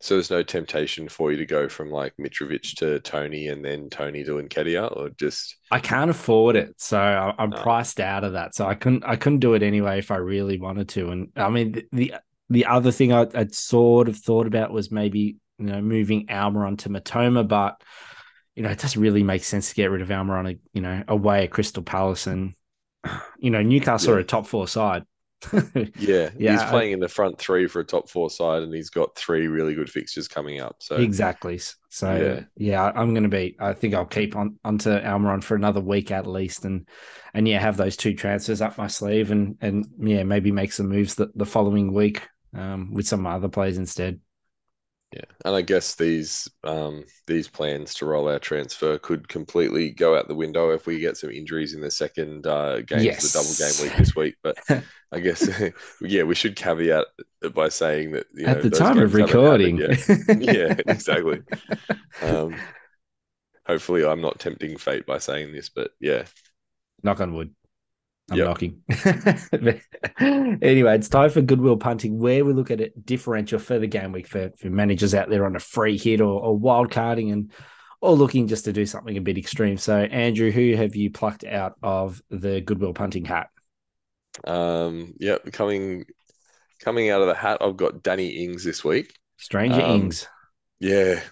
B: So there's no temptation for you to go from like Mitrovic to Toney and then Toney to Nketiah, or just
A: I can't afford it, so I'm
B: No.
A: priced out of that. So I couldn't I couldn't do it anyway if I really wanted to. And I mean the the, the other thing I, I'd sort of thought about was maybe you know moving Almiron to Mitoma, but you know it doesn't really make sense to get rid of Almiron, you know, away at Crystal Palace and you know Newcastle
B: Yeah.
A: are a top four side.
B: yeah,
A: Yeah,
B: he's playing in the front three for a top four side, and he's got three really good fixtures coming up. So
A: Exactly. So yeah,
B: Yeah.
A: I'm going to be. I think I'll keep on onto Almiron for another week at least, and and yeah, have those two transfers up my sleeve, and and yeah, maybe make some moves the, the following week um, with some other plays instead.
B: Yeah, and I guess these um, these plans to roll our transfer could completely go out the window if we get some injuries in the second uh, game,
A: Yes.
B: the double game week this week. But I guess yeah, we should caveat it by saying that you know,
A: at the time of recording,
B: happened yet. yeah, exactly. Um, hopefully, I'm not tempting fate by saying this, but yeah,
A: knock on wood. I'm
B: Yep.
A: knocking. anyway, it's time for goodwill punting, where we look at it differential for the game week for, for managers out there on a free hit or, or wild carding and or looking just to do something a bit extreme. So, Andrew, who have you plucked out of the goodwill punting hat?
B: Um, yeah, coming coming out of the hat, I've got Danny Ings this week.
A: Stranger
B: Um,
A: Ings.
B: Yeah,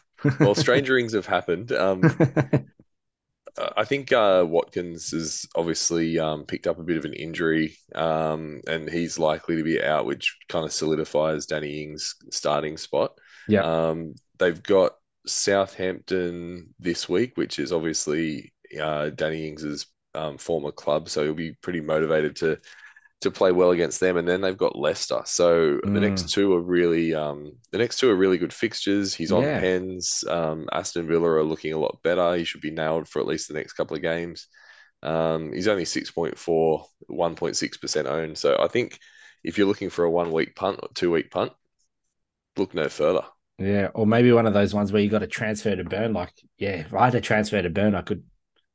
B: well, stranger Ings have happened. Um, I think uh, Watkins has obviously um, picked up a bit of an injury, um, and he's likely to be out, which kind of solidifies Danny Ings' starting spot.
A: Yeah.
B: Um, they've got Southampton this week, which is obviously uh, Danny Ings' um, former club, so he'll be pretty motivated to to play well against them. And then they've got Leicester, so the
A: Mm.
B: next two are really um, the next two are really good fixtures. He's on
A: Yeah.
B: pens. Um, Aston Villa are looking a lot better. He should be nailed for at least the next couple of games. Um, he's only 6.4, 1.6% owned. So I think if you're looking for a one week punt or two week punt, look no further.
A: Yeah, or maybe one of those ones where you got to transfer to Burn. Like, yeah, if I had to transfer to Burn, I could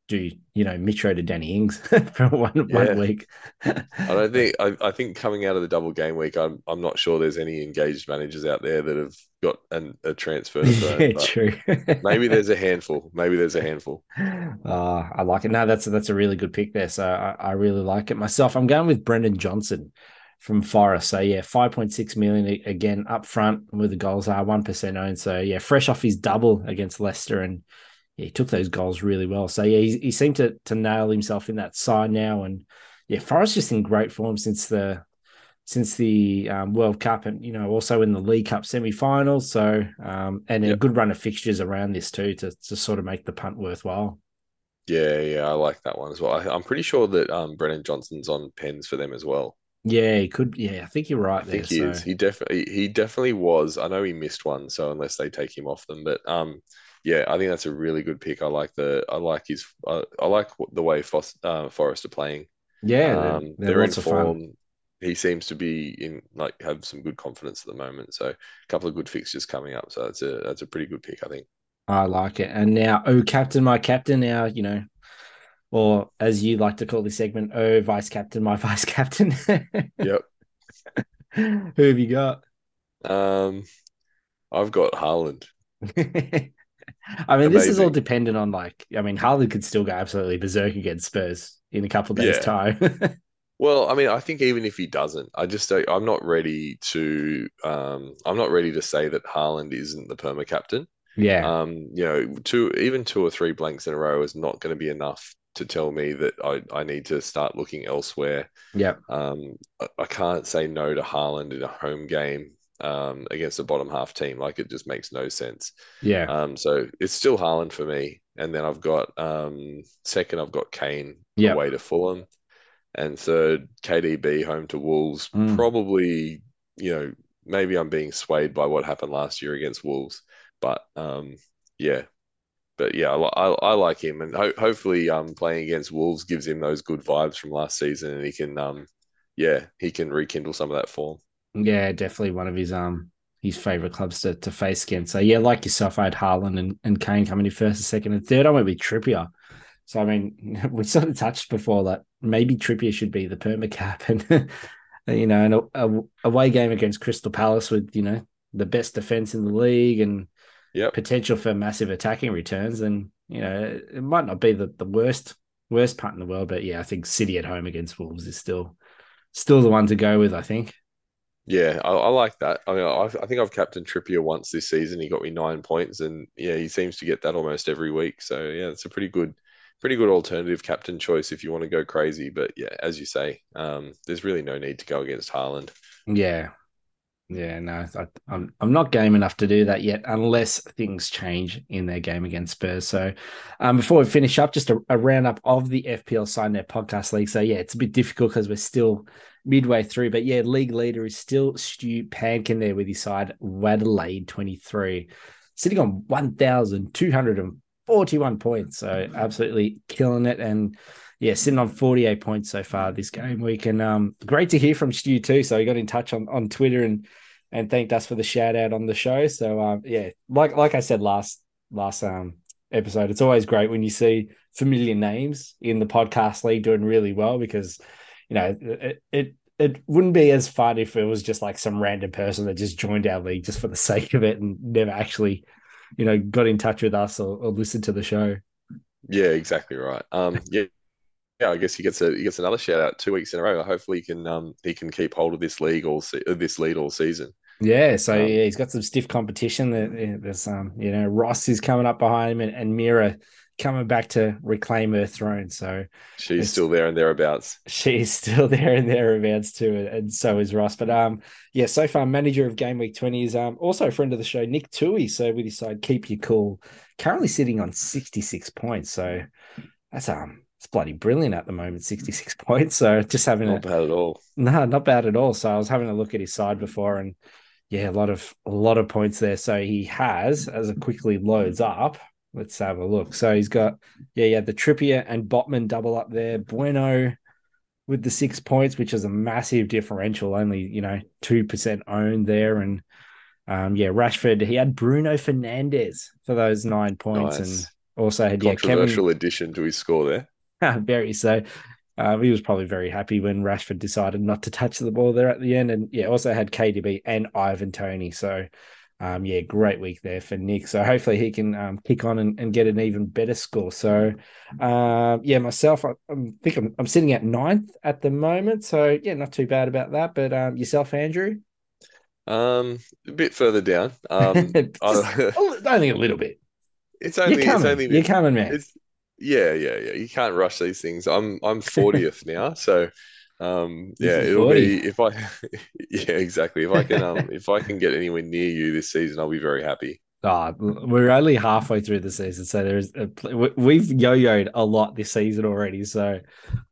A: do you know Mitro to Danny Ings for one
B: Yeah.
A: one week.
B: I don't think I, I think coming out of the double game week, I'm I'm not sure there's any engaged managers out there that have got an, a transfer
A: yeah, true.
B: maybe there's a handful. Maybe there's a handful.
A: Uh, I like it. No, that's that's a really good pick there. So I, I really like it myself. I'm going with Brennan Johnson from Forest. So yeah, 5.6 million again up front with the goals are one percent owned. So yeah, fresh off his double against Leicester and yeah, he took those goals really well. So yeah, he, he seemed to to nail himself in that side now. And yeah, Forest just in great form since the since the um, World Cup and you know also in the League Cup semi-finals. So um, and a good run of fixtures around this too to to sort of make the punt worthwhile.
B: Yeah, yeah, I like that one as well. I, I'm pretty sure that um Brennan Johnson's on pens for them as well.
A: Yeah, he could. Yeah, I think you're right
B: I
A: there.
B: think he
A: so.
B: is. He definitely he definitely was. I know he missed one, so unless they take him off them, but um, yeah, I think that's a really good pick. I like the I like his uh, I like the way Fos, uh, Forest are playing.
A: yeah, they're,
B: Um,
A: they're
B: they're in form. He seems to be in like have some good confidence at the moment. So a couple of good fixtures coming up. So that's a that's a pretty good pick, I think.
A: I like it. And now, oh, captain, my captain. Now, you know, or as you like to call this segment, oh, vice captain, my vice captain.
B: Yep.
A: Who have you got?
B: Um, I've got Haaland.
A: I mean, this is all dependent on like, I mean, Haaland could still go absolutely berserk against Spurs in a couple of days'
B: Yeah.
A: time.
B: Well, I mean, I think even if he doesn't, I just don't, I'm not ready to um I'm not ready to say that Haaland isn't the perma captain.
A: yeah,
B: Um, you know, two even two or three blanks in a row is not going to be enough to tell me that I, I need to start looking elsewhere.
A: Yeah.
B: Um, I, I can't say no to Haaland in a home game um against a bottom half team. Like it just makes no sense.
A: yeah,
B: Um, so it's still Haaland for me. And then I've got um second, I've got Kane
A: Yep.
B: away to Fulham. And third, KDB home to Wolves.
A: Mm.
B: Probably, you know, maybe I'm being swayed by what happened last year against Wolves. But um, yeah. But yeah, I, I, I like him, and ho hopefully, um, playing against Wolves gives him those good vibes from last season, and he can, um, yeah, he can rekindle some of that form.
A: Yeah, definitely one of his um his favorite clubs to, to face against. So yeah, like yourself, I had Haaland and, and Kane coming in first and second and third. I went with Trippier. So I mean, we sort of touched before that maybe Trippier should be the perma cap and you know, and a, a away game against Crystal Palace with you know the best defense in the league and
B: Yep.
A: potential for massive attacking returns. And you know, it might not be the, the worst worst part in the world, but yeah, I think City at home against Wolves is still still the one to go with. I think.
B: Yeah, I, I like that. I mean, I, I think I've captained Trippier once this season. He got me nine points, and yeah, he seems to get that almost every week. So yeah, it's a pretty good, pretty good alternative captain choice if you want to go crazy. But yeah, as you say, um, there's really no need to go against Haaland.
A: Yeah. Yeah, no, I, I'm I'm not game enough to do that yet, unless things change in their game against Spurs. So, um, before we finish up, just a, a roundup of the FPL Signet Podcast League. So, yeah, it's a bit difficult because we're still midway through, but yeah, league leader is still Stu Pankin there with his side, Wadelaide 23, sitting on 1,241 points. So, absolutely killing it. And yeah, sitting on 48 points so far this game week. And um, great to hear from Stu too. So he got in touch on, on Twitter and and thanked us for the shout out on the show. So um, yeah, like like I said last last um episode, it's always great when you see familiar names in the podcast league doing really well because you know it it it wouldn't be as fun if it was just like some random person that just joined our league just for the sake of it and never actually you know got in touch with us or, or listened to the show.
B: Yeah, exactly right. Um, yeah, yeah. I guess he gets a he gets another shout out two weeks in a row. Hopefully, he can um he can keep hold of this league all se- uh, this lead all season.
A: Yeah, so
B: Um,
A: yeah, he's got some stiff competition. There's um, you know, Ross is coming up behind him, and, and Mira coming back to reclaim her throne. So
B: She's still there and thereabouts.
A: she's still there and thereabouts too, and, so is Ross. But um, yeah, so far manager of Game Week 20 is um also a friend of the show, Nick Tui. So we decide keep you cool. Currently sitting on 66 points. So that's um it's bloody brilliant at the moment, 66 points. So just having a
B: Not bad at all.
A: no, not bad at all. So I was having a look at his side before, and yeah, a lot of a lot of points there. So he has, as it quickly loads up. Let's have a look. So he's got yeah, yeah, the Trippier and Botman double up there. Bueno with the six points, which is a massive differential. Only you know two percent owned there, and Um, yeah, Rashford. He had Bruno Fernandes for those nine points,
B: Nice.
A: and also had yeah Kevin.
B: Controversial addition to his score there.
A: very so. Um, he was probably very happy when Rashford decided not to touch the ball there at the end, and yeah, also had KDB and Ivan Toney. So, um, yeah, great week there for Nick. So hopefully he can um, kick on and, and get an even better score. So, um, yeah, myself, I, I think I'm, I'm sitting at ninth at the moment. So yeah, not too bad about that. But um, yourself, Andrew,
B: Um, a bit further down. Um,
A: Just
B: I-
A: only a little bit.
B: it's only
A: You're
B: it's
A: coming.
B: only
A: You're coming, man.
B: It's yeah, yeah, yeah. You can't rush these things. I'm I'm 40th now, so um yeah, it'll
A: 40.
B: be if I yeah, exactly. If I can um if I can get anywhere near you this season, I'll be very happy.
A: Ah, we're only halfway through the season, so there's a, we- we've yo-yoed a lot this season already. So,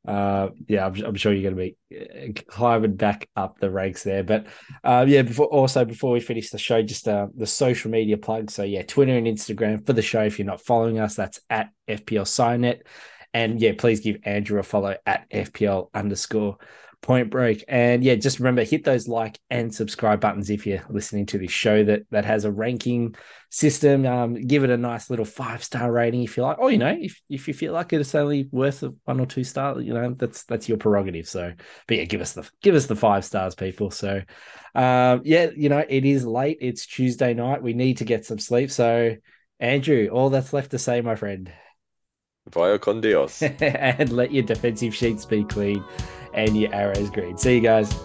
A: uh, yeah, I'm, I'm sure you're going to be uh, climbing back up the ranks there. But uh, yeah, before also before we finish the show, just uh, the social media plug. So yeah, Twitter and Instagram for the show. If you're not following us, that's at FPL Signet, and yeah, please give Andrew a follow at FPL underscore Point Break. And yeah, just remember hit those like and subscribe buttons if you're listening to this show that that has a ranking system. Um, give it a nice little five star rating if you like. Or you know, if if you feel like it's only worth a one or two star, you know, that's that's your prerogative. So, but yeah, give us the give us the five stars, people. So, um, yeah, you know, it is late. It's Tuesday night. We need to get some sleep. So, Andrew, all that's left to say, my friend.
B: Via con Dios.
A: and let your defensive sheets be clean and your arrows green. See you guys.